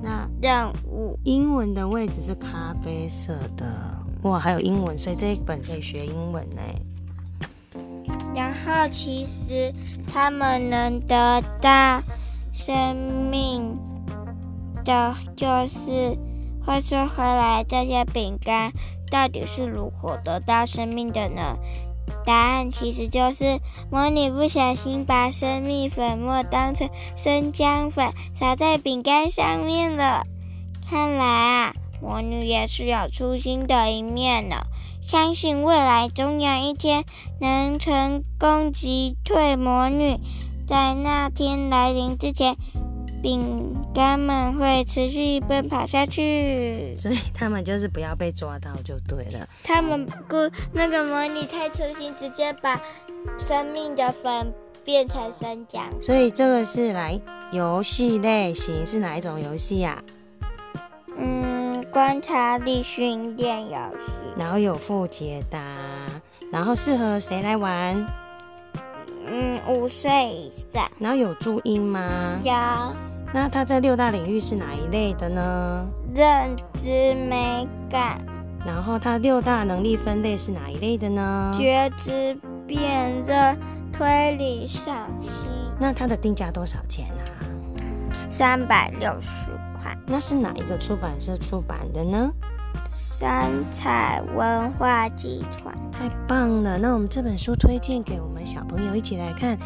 那任务。英文的位置是咖啡色的。哇，还有英文，所以这一本可以学英文呢。然后其实他们能得到生命的，就是话说回来，这些饼干到底是如何得到生命的呢？答案其实就是魔女不小心把生命粉末当成生姜粉撒在饼干上面了。看来啊，魔女也是有粗心的一面呢。相信未来总有一天能成功击退魔女，在那天来临之前，饼干们会持续奔跑下去。所以他们就是不要被抓到就对了。他们故那个模拟太粗心，直接把生命的粉变成生姜。所以这个是来游戏类型，是哪一种游戏呀？嗯，观察力训练游戏。然后有附解答，然后适合谁来玩？嗯，五岁以上。然后有注音吗？有。那它在六大领域是哪一类的呢？认知美感。然后它六大能力分类是哪一类的呢？觉知、辨认、推理、赏析。那它的定价多少钱啊？三百六十块。那是哪一个出版社出版的呢？三彩文化集团，太棒了！那我们这本书推荐给我们小朋友一起来看。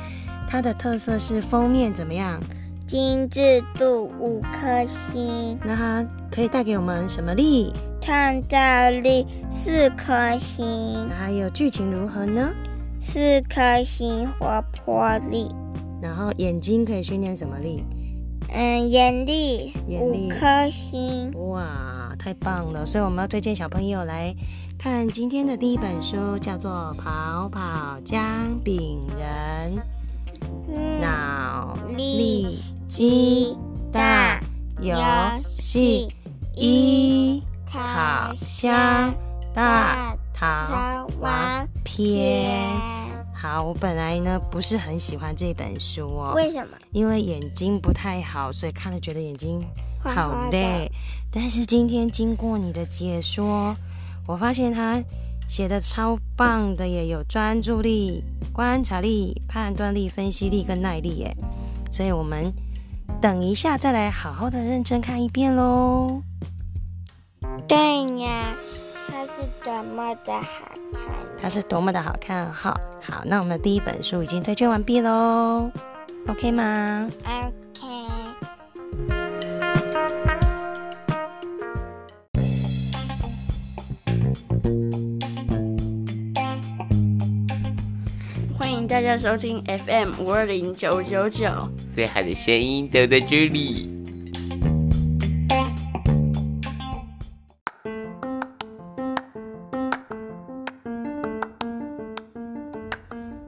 它的特色是封面怎么样？精致度五颗星。那它可以带给我们什么力？创造力四颗星。那还有剧情如何呢？四颗星活泼力。然后眼睛可以训练什么力？嗯，眼力五颗星。哇！太棒了，所以我们要推荐小朋友来看今天的第一本书，叫做《跑跑姜饼人》，脑力激荡游戏一烤箱大逃亡篇。好，我本来呢不是很喜欢这本书哦，为什么？因为眼睛不太好，所以看了觉得眼睛。好累，但是今天经过你的解说，我发现他写的超棒的，也有专注力、观察力、判断力、分析力跟耐力耶。所以我们等一下再来好好的认真看一遍喽。对呀，它是多么的好看，它是多么的好看哈。好，那我们第一本书已经推荐完毕喽，OK 吗？OK。大家收听 FM 五二零九九九，最好的声音都在这里。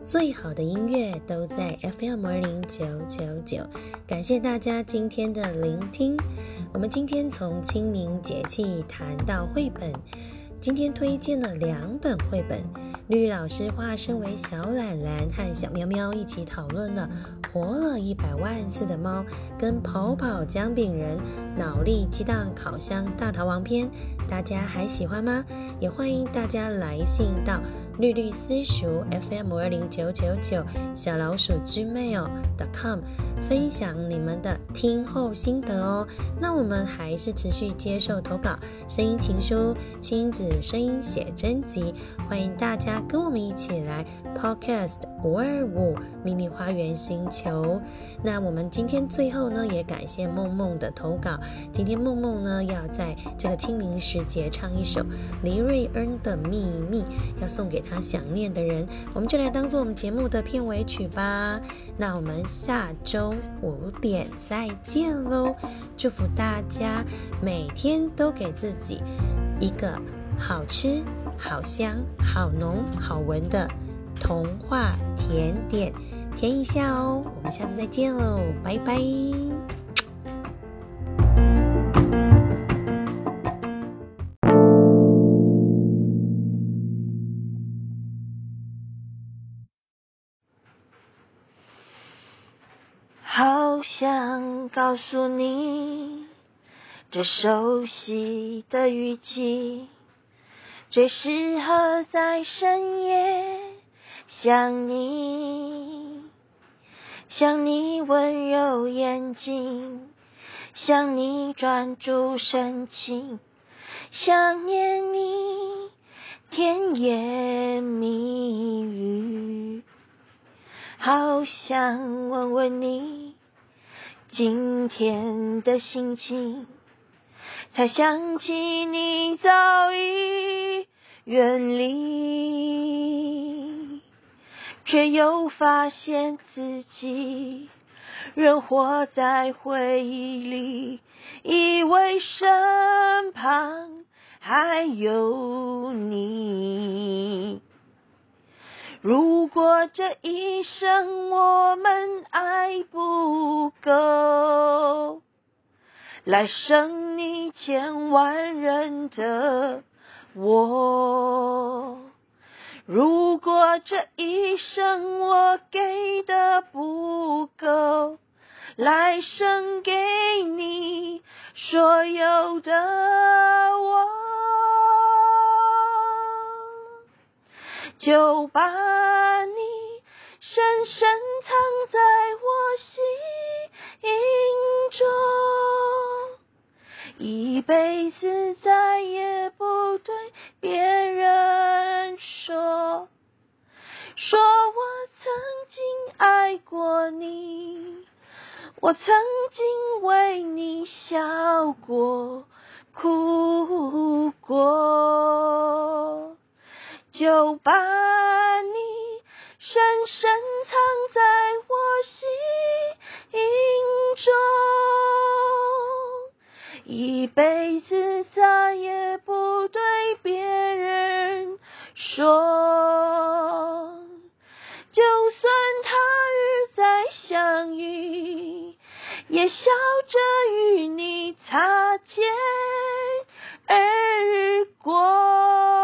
最好的音乐都在 FM 二零九九九，感谢大家今天的聆听。我们今天从清明节气谈到绘本，今天推荐了两本绘本。绿老师化身为小懒懒和小喵喵一起讨论了《活了一百万次的猫》跟《跑跑姜饼人》脑力激荡烤箱大逃亡篇，大家还喜欢吗？也欢迎大家来信到。绿绿私塾 FM 二零九九九小老鼠 Gmail.com 分享你们的听后心得哦。那我们还是持续接受投稿，声音情书、亲子声音写真集，欢迎大家跟我们一起来 Podcast 五二五秘密花园星球。那我们今天最后呢，也感谢梦梦的投稿。今天梦梦呢，要在这个清明时节唱一首黎瑞恩的秘密，要送给。他想念的人，我们就来当做我们节目的片尾曲吧。那我们下周五点再见喽！祝福大家每天都给自己一个好吃、好香、好浓、好闻的童话甜点，甜一下哦。我们下次再见喽，拜拜。告诉你，这熟悉的语气，最适合在深夜想你，想你温柔眼睛，想你专注神情，想念你甜言蜜语，好想问问你今天的心情，才想起你早已远离，却又发现自己仍活在回忆里，以为身旁还有你。如果这一生我们爱不够，来生你千万人的我。如果这一生我给的不够，来生给你所有的我，就把你深深藏在我心中，一辈子再也不对别人说，说我曾经爱过你，我曾经为你笑过、哭过，就把你深深藏在我心中，一辈子再也不对别人说。就算他日再相遇，也笑着与你擦肩而过。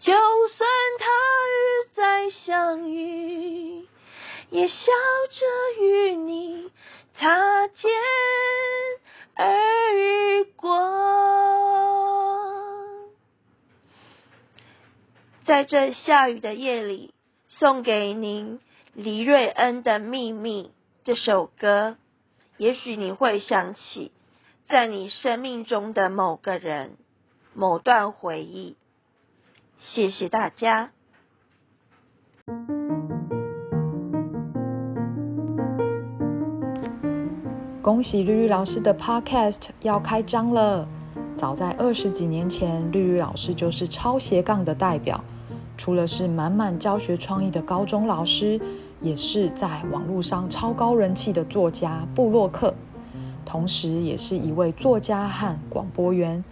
就算他日再相遇，也笑着与你擦肩而过。在这下雨的夜里，送给您黎瑞恩的《秘密》这首歌。也许你会想起，在你生命中的某个人、某段回忆。谢谢大家。恭喜绿绿老师的 Podcast 要开张了！早在二十几年前，绿绿老师就是超斜杠的代表。除了是满满教学创意的高中老师，也是在网络上超高人气的作家布洛克，同时也是一位作家和广播员。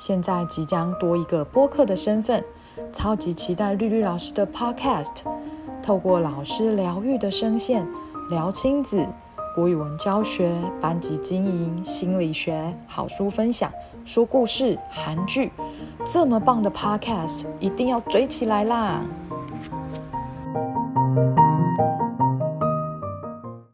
现在即将多一个播客的身份，超级期待绿绿老师的 Podcast，透过老师疗愈的声线，聊亲子、国语文教学、班级经营、心理学、好书分享、说故事、韩剧。这么棒的 Podcast，一定要追起来啦！